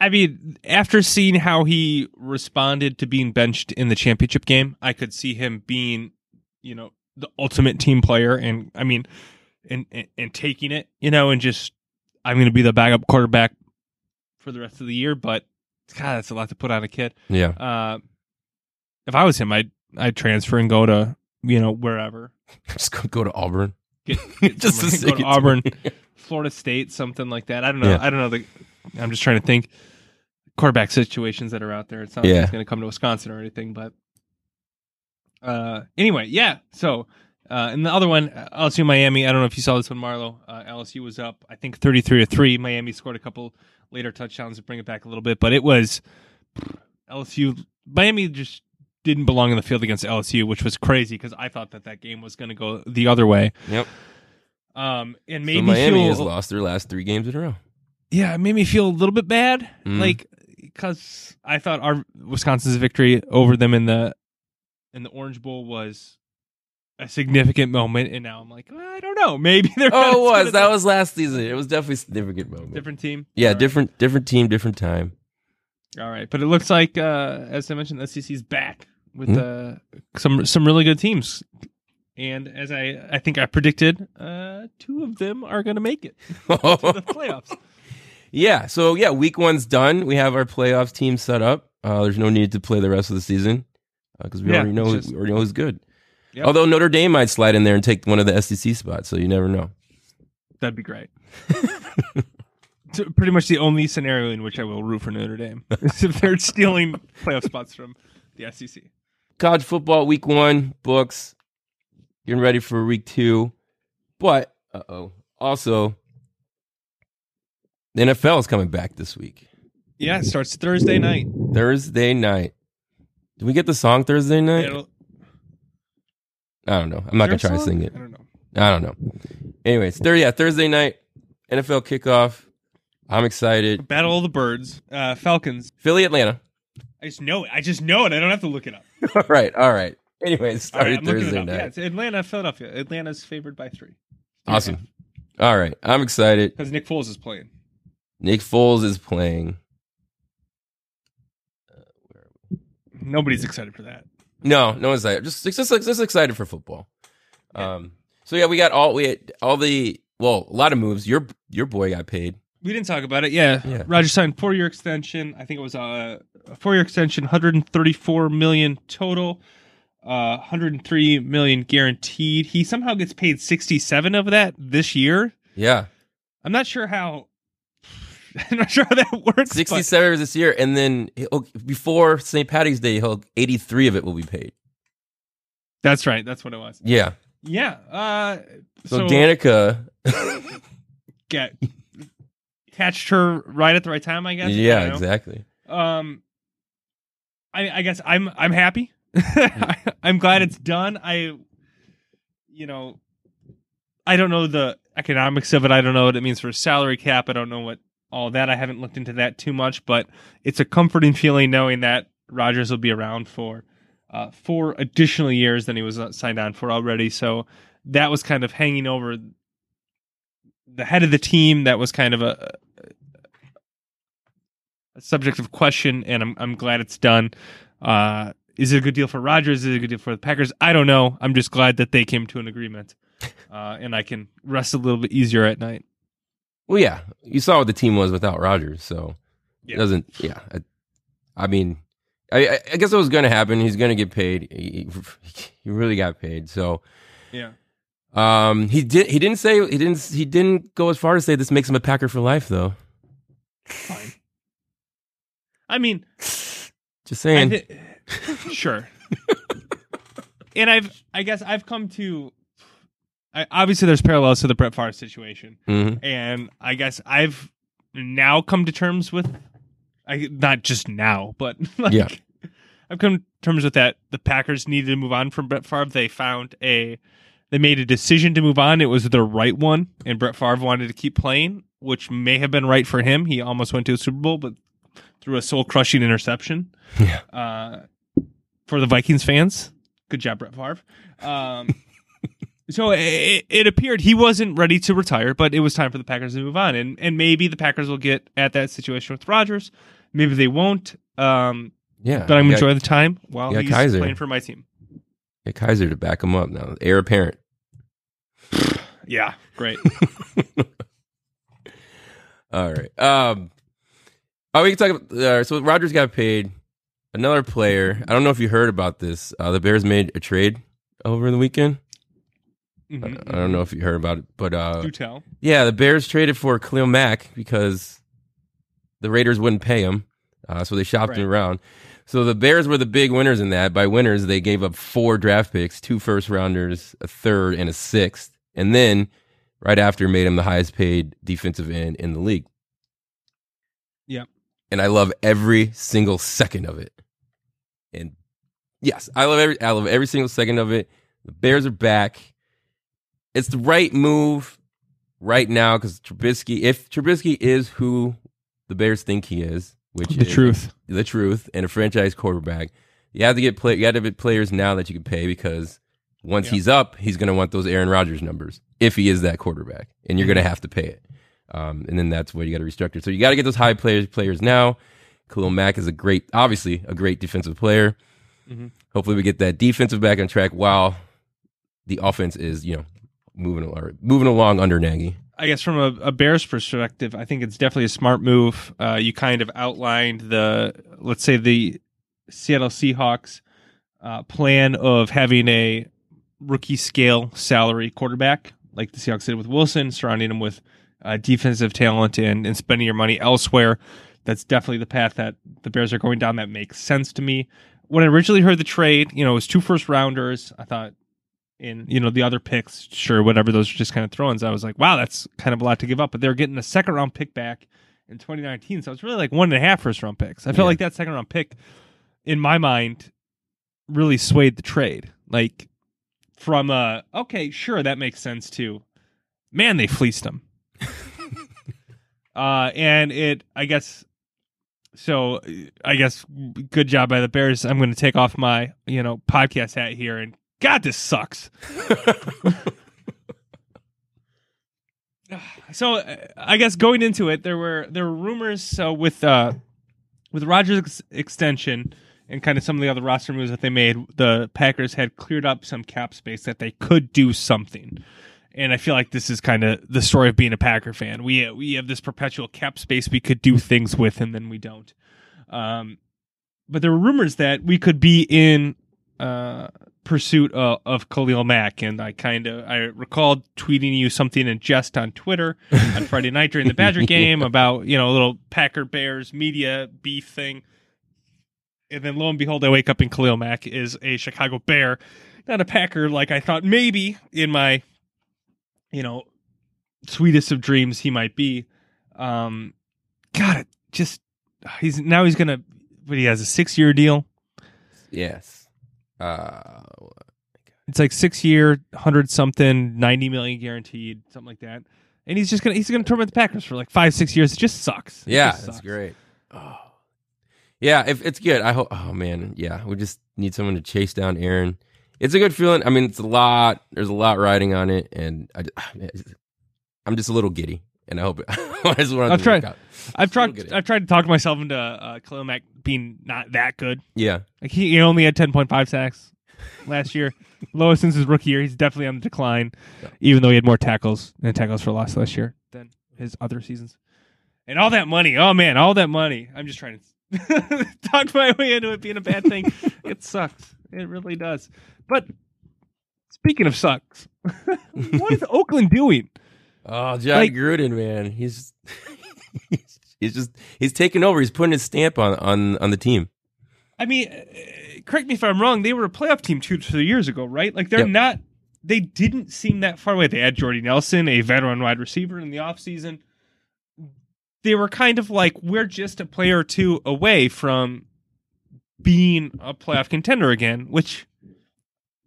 I mean, after seeing how he responded to being benched in the championship game, I could see him being, you know, the ultimate team player, and I mean, and and, and taking it, you know, and just I'm going to be the backup quarterback for the rest of the year. But God, that's a lot to put on a kid. Yeah, Uh, if I was him, I'd I'd transfer and go to you know wherever. [LAUGHS] just go, go to Auburn. Get, [LAUGHS] get Just to go to Auburn. [LAUGHS] Florida State, something like that. I don't know. Yeah. I don't know the. I'm just trying to think quarterback situations that are out there. It's not like Yeah. he's going to come to Wisconsin or anything, but uh, anyway, yeah. So uh, and the other one, uh, LSU Miami. I don't know if you saw this one, Marlo. Uh, LSU was up, I think, 33 to three. Miami scored a couple later touchdowns to bring it back a little bit, but it was LSU. Miami just didn't belong in the field against LSU, which was crazy because I thought that that game was going to go the other way. Yep. Um, and So made me Miami has lost their last three games in a row. Yeah, it made me feel a little bit bad, Mm. like because I thought our Wisconsin's victory over them in the in the Orange Bowl was a significant moment, and now I'm like, well, I don't know, [LAUGHS] maybe they're Oh, it was that was last season. It was definitely a significant moment. different team. Yeah, All right. different different team, different time. All right, but it looks like, uh, as I mentioned, the SEC's back with uh, some some really good teams. And as I I think I predicted, uh, two of them are going to make it [LAUGHS] to the playoffs. Yeah. So yeah, week one's done. We have our playoffs team set up. Uh, there's no need to play the rest of the season because we Yeah, already know just- we already know who's good. Yep. Although Notre Dame might slide in there and take one of the SEC spots, so you never know. That'd be great. [LAUGHS] It's pretty much the only scenario in which I will root for Notre Dame [LAUGHS] is if they're stealing playoff spots from the SEC. College football week one books. Getting ready for week two, but uh oh. Also, the NFL is coming back this week. Yeah, it starts Thursday night. Thursday night. Did we get the song Thursday night? It'll- I don't know. I'm not gonna try to sing it. I don't know. I don't know. Anyways, there. Yeah, Thursday night, NFL kickoff. I'm excited. Battle of the Birds, uh, Falcons. Philly, Atlanta. I just know it. I just know it. I don't have to look it up. [LAUGHS] all right, all right. Anyways, started right, Thursday night. Yeah, it's Atlanta, Philadelphia. Atlanta's favored by three. Awesome. All right, I'm excited. Because Nick Foles is playing. Nick Foles is playing. Nobody's excited for that. No, no one's excited. Just, just, just excited for football. Um. So yeah, we got all we had all the well, a lot of moves. Your your boy got paid. We didn't talk about it. Yeah. Yeah. Roger signed four year extension. I think it was uh, a four year extension, 134 million total, uh, 103 million guaranteed. He somehow gets paid 67 of that this year. Yeah, I'm not sure how. [LAUGHS] I'm not sure how that works. but- sixty-seven this year, and then he'll, before St. Patty's Day, he'll eighty-three of it will be paid. That's right. That's what it was. Yeah. Yeah. Uh, So, so Danica, [LAUGHS] get catched her right at the right time. I guess. Yeah, don't exactly. Um, I, I guess I'm I'm happy. [LAUGHS] I'm glad it's done. I, you know, I don't know the economics of it. I don't know what it means for a salary cap. I don't know what all that. I haven't looked into that too much, but it's a comforting feeling knowing that Rodgers will be around for uh, four additional years than he was uh, signed on for already. So that was kind of hanging over the head of the team. That was kind of a, a subject of question, and I'm I'm glad it's done. Uh, is it a good deal for Rodgers? Is it a good deal for the Packers? I don't know. I'm just glad that they came to an agreement, [LAUGHS] uh, and I can rest a little bit easier at night. Well, yeah, you saw what the team was without Rodgers, so Yeah. it doesn't. Yeah, I, I mean, I, I- guess it was going to happen. He's going to get paid. He, [LAUGHS] he really got paid. So, Yeah. um, he did. He didn't say. He didn't. He didn't go as far to say this makes him a Packer for life, though. Fine. I mean, Just saying. thi- [LAUGHS] sure. and I've, I guess, I've come to. I, obviously, there's parallels to the Brett Favre situation. Mhm. and I guess I've now come to terms with, I not just now, but [LAUGHS] like, Yeah. I've come to terms with that. The Packers needed to move on from Brett Favre. They found a, they made a decision to move on. It was the right one, and Brett Favre wanted to keep playing, which may have been right for him. He almost went to a Super Bowl, but through a soul crushing interception. Yeah. Uh, for the Vikings fans, good job, Brett Favre. Um, [LAUGHS] so it, it appeared he wasn't ready to retire, but it was time for the Packers to move on, and and maybe the Packers will get at that situation with Rodgers. Maybe they won't. Um, Yeah, but I'm got- enjoying the time while he's Kizer. playing for my team. got Kizer to back him up now. Heir apparent. [SIGHS] Yeah, great. [LAUGHS] All right. Um. Oh, we can talk. About, uh, so Rodgers got paid. Another player. I don't know if you heard about this. Uh, the Bears made a trade over the weekend. Mhm. I don't know if you heard about it, but uh, Do tell. yeah, the Bears traded for Khalil Mack because the Raiders wouldn't pay him, uh, so they shopped him around. So the Bears were the big winners in that. By winners, they gave up four draft picks, two first rounders, a third, and a sixth, and then right after made him the highest paid defensive end in the league. Yep. And I love every single second of it. And yes, I love every I love every single second of it. The Bears are back. It's the right move right now because Trubisky, if Trubisky is who the Bears think he is, which The is truth. the truth, and a franchise quarterback, you have to get play. You have to get players now that you can pay because once Yeah. he's up, he's going to want those Aaron Rodgers numbers if he is that quarterback, and you're going Mm-hmm. to have to pay it. Um, and then that's where you got to restructure. So you got to get those high players players now. Khalil Mack is a great, obviously a great defensive player. Mhm. hopefully we get that defensive back on track while the offense is you know moving or moving along under Nagy. I guess from a, a Bears perspective, I think it's definitely a smart move. Uh, you kind of outlined the, let's say, the Seattle Seahawks uh, plan of having a rookie scale salary quarterback, like the Seahawks did with Wilson, surrounding him with uh, defensive talent and, and spending your money elsewhere. That's definitely the path that the Bears are going down. That makes sense to me. When I originally heard the trade, you know, it was two first rounders. I thought in you know the other picks, sure, whatever those are just kind of throw-ins. I was like, wow, that's kind of a lot to give up. But they're getting a second round pick back in 2019, so it's really like one and a half first round picks. I felt Yeah. like that second round pick, in my mind, really swayed the trade. Like from uh okay, sure, that makes sense too. Man, they fleeced him. [LAUGHS] uh, and it, I guess. So I guess good job by the Bears. I'm going to take off my you know podcast hat here and God, this sucks. [LAUGHS] so uh, I guess going into it, there were there were rumors. So with uh, with Rodgers' ex- extension and kind of some of the other roster moves that they made, the Packers had cleared up some cap space that they could do something. And I feel like this is kind of the story of being a Packer fan. We we have this perpetual cap space we could do things with, and then we don't. Um, but there were rumors that we could be in uh, pursuit of, of Khalil Mack, and I kind of I recalled tweeting you something in jest on Twitter on [LAUGHS] Friday night during the Badger game about you know a little Packer Bears media beef thing, and then lo and behold, I wake up and Khalil Mack is a Chicago Bear, not a Packer like I thought maybe in my you know sweetest of dreams he might be. Um, God, it just he's now he's gonna. But he has a six year deal. yes. Uh, It's like six year, hundred something, ninety million guaranteed, something like that. And he's just gonna he's gonna torment the Packers for like five, six years. It just sucks. It yeah, just that's sucks. great. Oh. Yeah, if it's good. I hope. Oh man, yeah, we just need someone to chase down Aaron. It's a good feeling. I mean, it's a lot. There's a lot riding on it, and I, [SIGHS] am just a little giddy, and I hope. It, [LAUGHS] I just want I've to tried- out. I've tried. I've tried to talk myself into uh Khalil Mack being not that good. Yeah, Like he, he only had ten point five sacks last year. [LAUGHS] Lowest since his rookie year. He's definitely on the decline, Yeah. even though he had more tackles and tackles for loss last year than his other seasons. And all that money, oh man, all that money. I'm just trying to [LAUGHS] talk my way into it being a bad thing. [LAUGHS] it sucks. It really does. But speaking of sucks, what is Oakland doing? Oh, John Like- Gruden, man, he's he's just he's taking over. He's putting his stamp on on on the team. I mean, uh, correct me if I'm wrong. They were a playoff team two, two years ago, right? Like they're Yep. not. They didn't seem that far away. They had Jordy Nelson, a veteran wide receiver, in the offseason. They were kind of like we're just a player or two away from being a playoff contender again, which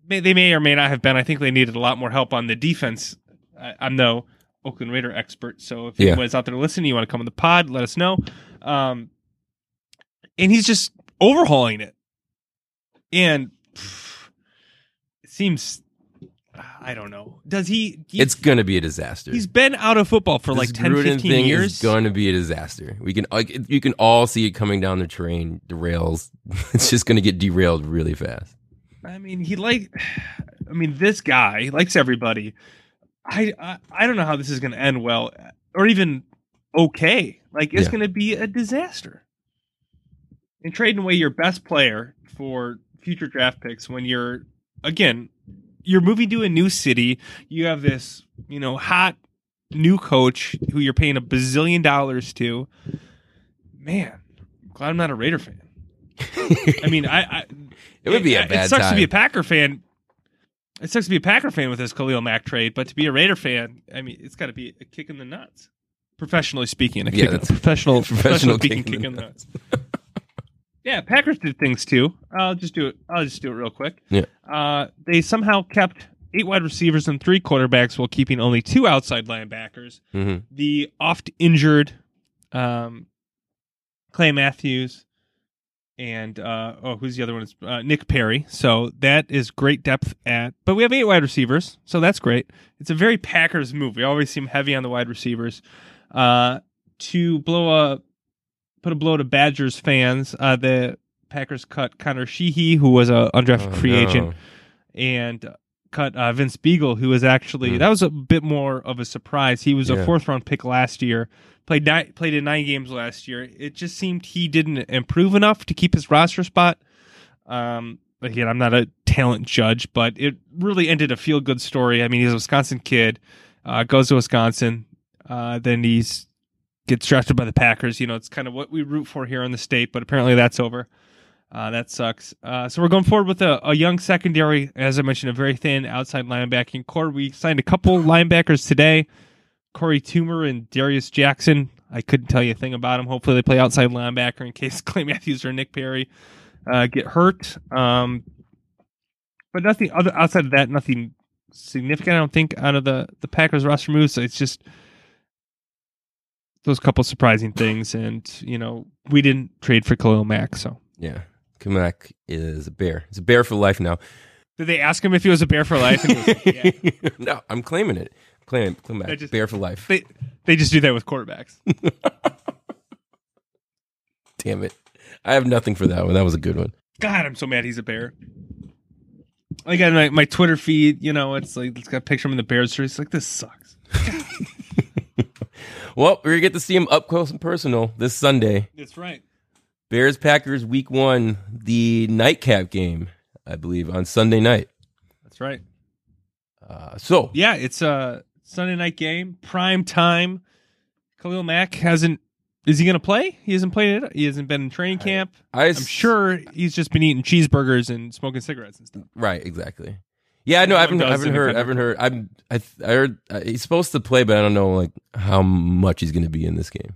may, they may or may not have been. I think they needed a lot more help on the defense. I, I'm no Oakland Raider expert, so if Yeah. anybody's out there listening, you want to come on the pod, let us know. Um, and he's just overhauling it, and pff, it seems I don't know. Does he? he- It's gonna be a disaster. he's been out of football for This like 10, Gruden 15 thing years. is going to be a disaster. We can like, you can all see it coming down the train, the rails. [LAUGHS] It's just going to get derailed really fast. I mean, he like. [SIGHS] I mean, this guy likes everybody. I I, I don't know how this is going to end well, or even okay. Like it's Yeah. going to be a disaster. And trading away your best player for future draft picks when you're again you're moving to a new city. You have this you know hot new coach who you're paying a bazillion dollars to. Man, I'm glad I'm not a Raider fan. [LAUGHS] I mean, I, I It would be a it, bad It sucks time. to be a Packer fan. It sucks to be a Packer fan with this Khalil Mack trade, but to be a Raider fan, I mean, it's got to be a kick in the nuts. Professionally speaking, a Yeah, kick, that's- professional, professional professional kick speaking, in kick the in the nuts. yeah, Packers did things too. I'll just do it. I'll just do it real quick. Yeah. Uh, they somehow kept eight wide receivers and three quarterbacks while keeping only two outside linebackers. hmm The oft injured um, Clay Matthews and uh, oh, who's the other one? It's uh, Nick Perry. So that is great depth at. But we have eight wide receivers, so that's great. It's a very Packers move. We always seem heavy on the wide receivers. Uh, to blow a put a blow to Badgers fans. Uh, the Packers cut Conor Sheehy, who was a undrafted Oh, free no. agent, and cut uh, Vince Biegel, who was actually Hmm. that was a bit more of a surprise. He was a fourth round pick last year. Played nine, played in nine games last year. It just seemed he didn't improve enough to keep his roster spot. Um, again, I'm not a talent judge, but it really ended a feel good story. I mean, he's a Wisconsin kid, uh, goes to Wisconsin, uh, then he's gets drafted by the Packers. You know, it's kind of what we root for here in the state, but apparently that's over. Uh, that sucks. Uh, so we're going forward with a, a young secondary, as I mentioned, a very thin outside linebacking core. We signed a couple linebackers today, Korey Toomer and Darius Jackson. I couldn't tell you a thing about them. Hopefully, they play outside linebacker in [LAUGHS] case Clay Matthews or Nick Perry uh, get hurt. Um, but nothing other outside of that, nothing significant. I don't think out of the the Packers roster moves. It's just those couple surprising things, and you know we didn't trade for Khalil Mack, so. Yeah. Kamak is a bear. It's a bear for life now. Did they ask him if he was a bear for life? And he was like, [LAUGHS] yeah. no, I'm claiming it. Claim I Kamak. just- bear for life. They they just do that with quarterbacks. [LAUGHS] Damn it. I have nothing for that one. That was a good one. God, I'm so mad he's a bear. I got my, my Twitter feed, you know, it's like it's got a picture of him in the Bears. It's like this sucks. [LAUGHS] Well, we're gonna get to see him up close and personal this Sunday. That's right. Bears Packers Week One, the nightcap game, I believe, on Sunday night. That's right. Uh, so Yeah, it's a Sunday night game, prime time. Khalil Mack hasn't. Is he going to play? He hasn't played it. He hasn't been in training camp. I, I'm sure he's just been eating cheeseburgers and smoking cigarettes and stuff. Right, exactly. Yeah, no, I haven't, I haven't heard. I haven't heard. I'm. I, I heard uh, he's supposed to play, but I don't know like how much he's going to be in this game.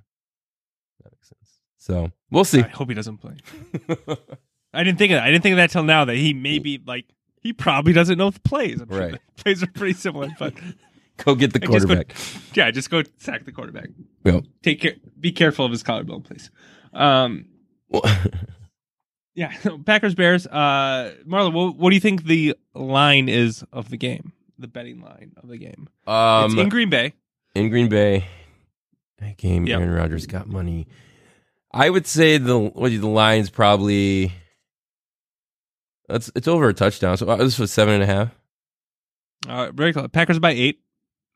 That makes sense. So we'll see. I hope he doesn't play. I didn't think of that. I didn't think of that till now that he maybe like he probably doesn't know the plays. I'm sure Right. the [LAUGHS] plays are pretty similar, but [LAUGHS] Go get the I just go- quarterback. yeah, just go sack the quarterback. Well, Take care. Be careful of his collarbone, please. Um, well, [LAUGHS] yeah, Packers Bears. Uh, Marlon, what, what do you think the line is of the game? The betting line of the game. um, it's in Green Bay. in Green Bay, that game, Yep. Aaron Rodgers got money. I would say the what the line's probably it's it's over a touchdown. So uh, this was seven and a half. Uh, very close. Packers by eight.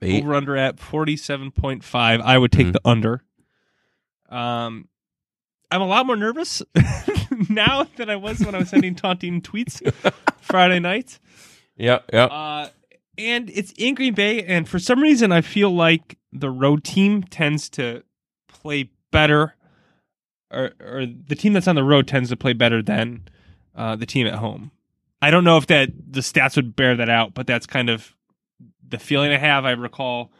Eight. Over under at forty seven point five. I would take Mhm. the under. Um, I'm a lot more nervous [LAUGHS] now than I was when I was sending [LAUGHS] taunting tweets Friday night. Yeah, yeah. Uh, and it's in Green Bay, and for some reason, I feel like the road team tends to play better, or or the team that's on the road tends to play better than uh, the team at home. I don't know if that the stats would bear that out, but that's kind of the feeling I have. I recall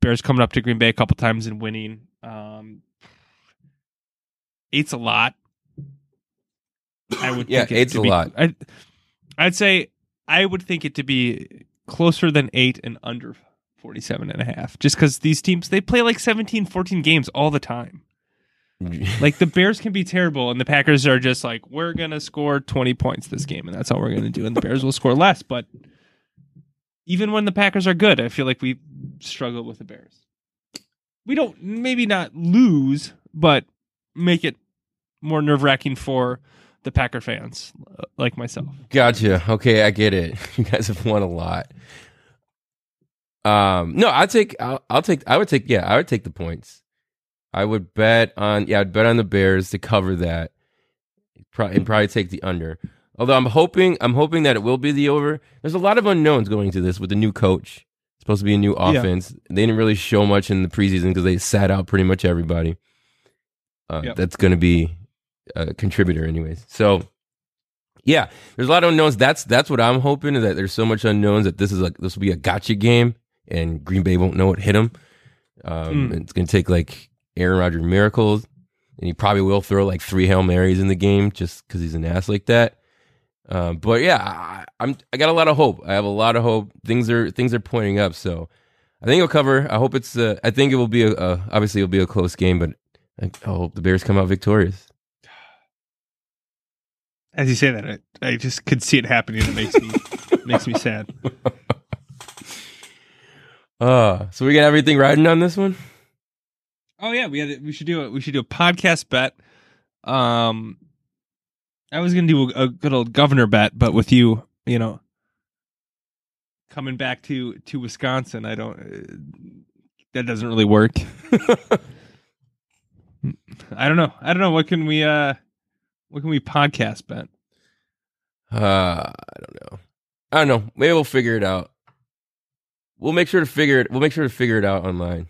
Bears coming up to Green Bay a couple times and winning. Um, eight's a lot. I would Yeah, think eight's a be- lot. I, I'd say I would think it to be closer than eight and under 47 and a half. Just because these teams, they play like 17, 14 games all the time. [LAUGHS] Like the Bears can be terrible, and the Packers are just like, we're going to score 20 points this game, and that's all we're going to do. And the Bears will score less. But even when the Packers are good, I feel like we struggle with the Bears. We don't, maybe not lose, but make it more nerve wracking for the Packer fans uh, like myself. Gotcha. Okay, I get it. [LAUGHS] You guys have won a lot. Um, no, I'll take. I'll, I'll take. I would take. Yeah, I would take the points. I would bet on. Yeah, I'd bet on the Bears to cover that. Pro- and probably take the under. Although I'm hoping, I'm hoping that it will be the over. There's a lot of unknowns going into this with the new coach. It's supposed to be a new Yeah. offense. They didn't really show much in the preseason because they sat out pretty much everybody. Uh, Yep. That's going to be a contributor, anyways. So, yeah, there's a lot of unknowns. That's that's what I'm hoping is that there's so much unknowns that this is like this will be a gotcha game, and Green Bay won't know what hit them. Um, Mm. It's going to take like Aaron Rodgers miracles, and he probably will throw like three hail marys in the game just because he's an ass like that. Um, but yeah, I, I'm I got a lot of hope. I have a lot of hope. Things are things are pointing up. So I think it'll cover. I hope it's. Uh, I think it will be a. Uh, obviously, it'll be a close game, but I, I hope the Bears come out victorious. As you say that, I, I just could see it happening. It makes me [LAUGHS] makes me sad. Uh, so we got everything riding on this one. Oh yeah, we had we should do it. We should do a podcast bet. Um, I was gonna do a, a good old governor bet, but with you, you know, coming back to to Wisconsin, I don't. Uh, that doesn't really work. [LAUGHS] I don't know. I don't know. What can we uh what can we podcast bet? Uh, I don't know. I don't know. Maybe we'll figure it out. We'll make sure to figure it. We'll make sure to figure it out online.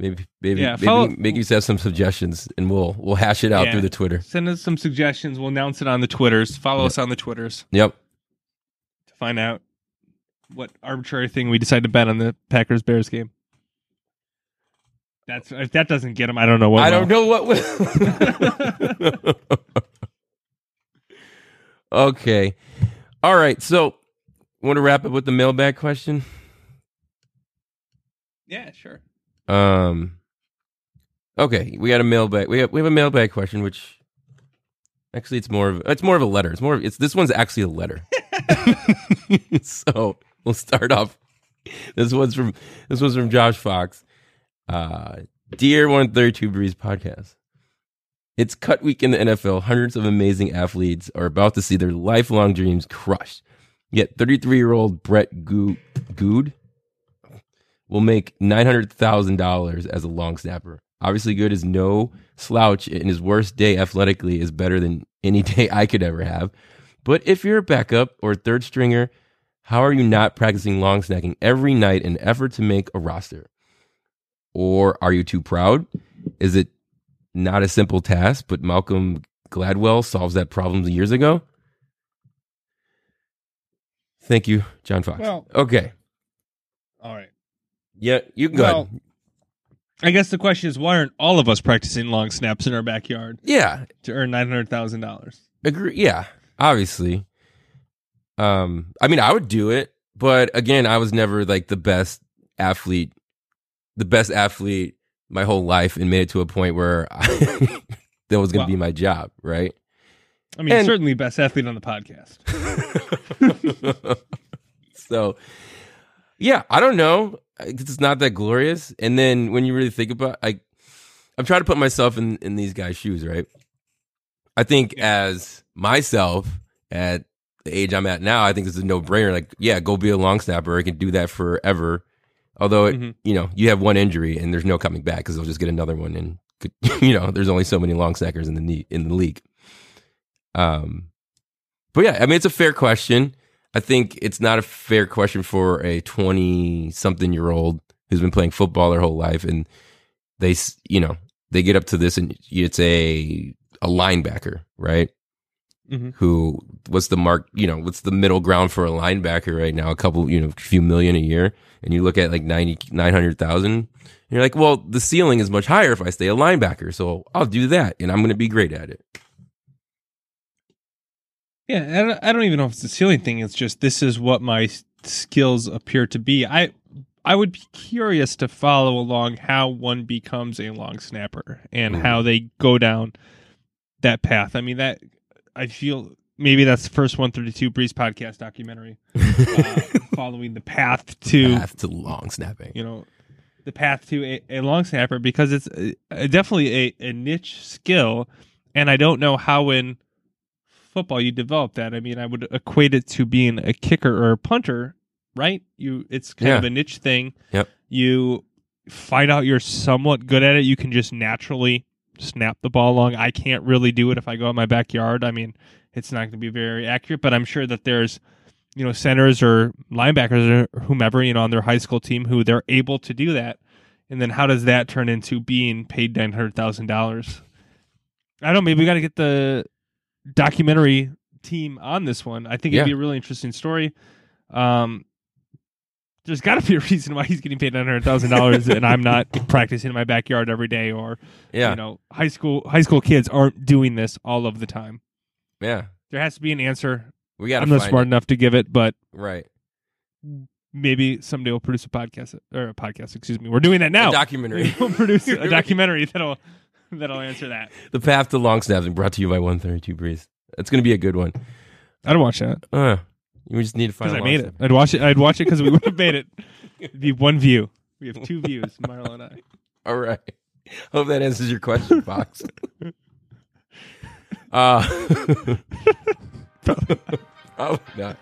Maybe, maybe, Yeah, maybe follow- you have some suggestions, and we'll we'll hash it out Yeah. through the Twitter. Send us some suggestions. We'll announce it on the Twitters. Follow us on the Twitters Yep. to find out what arbitrary thing we decide to bet on the Packers Bears game. That's if that doesn't get him, I don't know what. I will. don't know what. will. [LAUGHS] okay. All right. So, want to wrap up with the mailbag question? Yeah, sure. Um. Okay, we got a mailbag. We have we have a mailbag question, which actually it's more of it's more of a letter. It's more of, it's this one's actually a letter. [LAUGHS] so we'll start off. This one's from this one's from Josh Fox. Uh, dear One Thirty Two Breeze podcast. It's cut week in the NFL. Hundreds of amazing athletes are about to see their lifelong dreams crushed. Yet 33 year old Brett Goo- Goode will make $900,000 as a long snapper. Obviously, Goode is no slouch, and his worst day athletically is better than any [LAUGHS] day I could ever have. But if you're a backup or third stringer, how are you not practicing long snacking every night in effort to make a roster? Or are you too proud? Is it not a simple task, but Malcolm Gladwell solves that problem years ago? Thank you, John Fox. Well- okay. All right. Yeah, you can go Well, ahead. I guess the question is, why aren't all of us practicing long snaps in our backyard Yeah, to earn nine hundred thousand dollars? agree. Yeah, obviously. Um, I mean, I would do it, but again, I was never like the best athlete, the best athlete my whole life, and made it to a point where [LAUGHS] I, that was going to Wow. be my job, right? I mean, And- certainly best athlete on the podcast. [LAUGHS] so, yeah, I don't know. It's not that glorious. And then when you really think about, like, I'm trying to put myself in in these guys' shoes, right? I think as myself at the age I'm at now, I think it's a no brainer. Like, yeah, go be a long snapper. I can do that forever. Although, it, Mhm. you know, you have one injury and there's no coming back because they'll just get another one, and [LAUGHS] you know, there's only so many long snappers in the in the league. Um, but yeah, I mean, it's a fair question. I think it's not a fair question for a 20 something year old who's been playing football their whole life and they, you know, they get up to this and it's a, a linebacker, right? Mhm. Who, what's the mark, you know, what's the middle ground for a linebacker right now? A couple, you know, a few million a year. And you look at like 90, 900,000. And you're like, well, the ceiling is much higher if I stay a linebacker. So I'll do that and I'm going to be great at it. Yeah, I don't, even know if it's a ceiling thing. It's just this is what my skills appear to be. I I would be curious to follow along how one becomes a long snapper and Mhm. how they go down that path. I mean that I feel maybe that's the first 132 Breeze podcast documentary uh, [LAUGHS] following the path to Path to long snapping. you know the path to a, a long snapper because it's uh definitely a, a niche skill and i don't know how in football you develop that. I mean i would equate it to being a kicker or a punter right? You it's kind of a niche thing. Yep. you find out you're somewhat good at it. You can just naturally snap the ball along. I can't really do it if i go in my backyard. I mean it's not going to be very accurate but i'm sure that there's you know centers or linebackers or whomever you know on their high school team who they're able to do that. And then how does that turn into being paid nine hundred thousand dollars? I don't know maybe we got to get the documentary team on this one i think it'd be a really interesting story um there's got to be a reason why he's getting paid nine hundred thousand dollars, and I'm not [LAUGHS] practicing in my backyard every day. Or Yeah. you know, high school high school kids aren't doing this all of the time. yeah. There has to be an answer. We got to I'm not smart it. enough to give it, but Right. maybe someday we'll produce a podcast or a podcast. Excuse me, we're doing that now. A documentary. [LAUGHS] we'll produce [LAUGHS] a documentary that'll [LAUGHS] that'll answer that. the Path to Long Snapping brought to you by 132 Breeze. That's going to be a good one. I'd watch that Uh, you just need to find because I made it. I'd watch it. I'd watch it because we would have made it. It'd be one view. We have two views, Marlo and I. [LAUGHS] All right. Hope that answers your question, Fox. [LAUGHS] Uh, oh, not.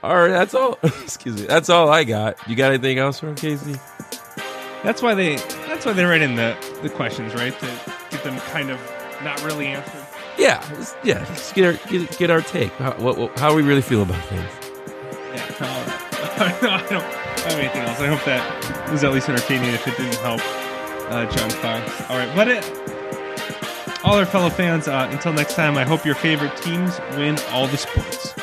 All right, that's all. Excuse me. That's all I got. You got anything else from Casey? That's why they. That's why they write in the the questions, right? To get them kind of not really answered. Yeah, yeah. Just get our get, get our take. How, what, what, how we really feel about things. Yeah. No, [LAUGHS] I don't have anything else. I hope that was at least entertaining if it didn't help uh, John Fox. All right, but it. All our fellow fans, uh, until next time, I hope your favorite teams win all the sports.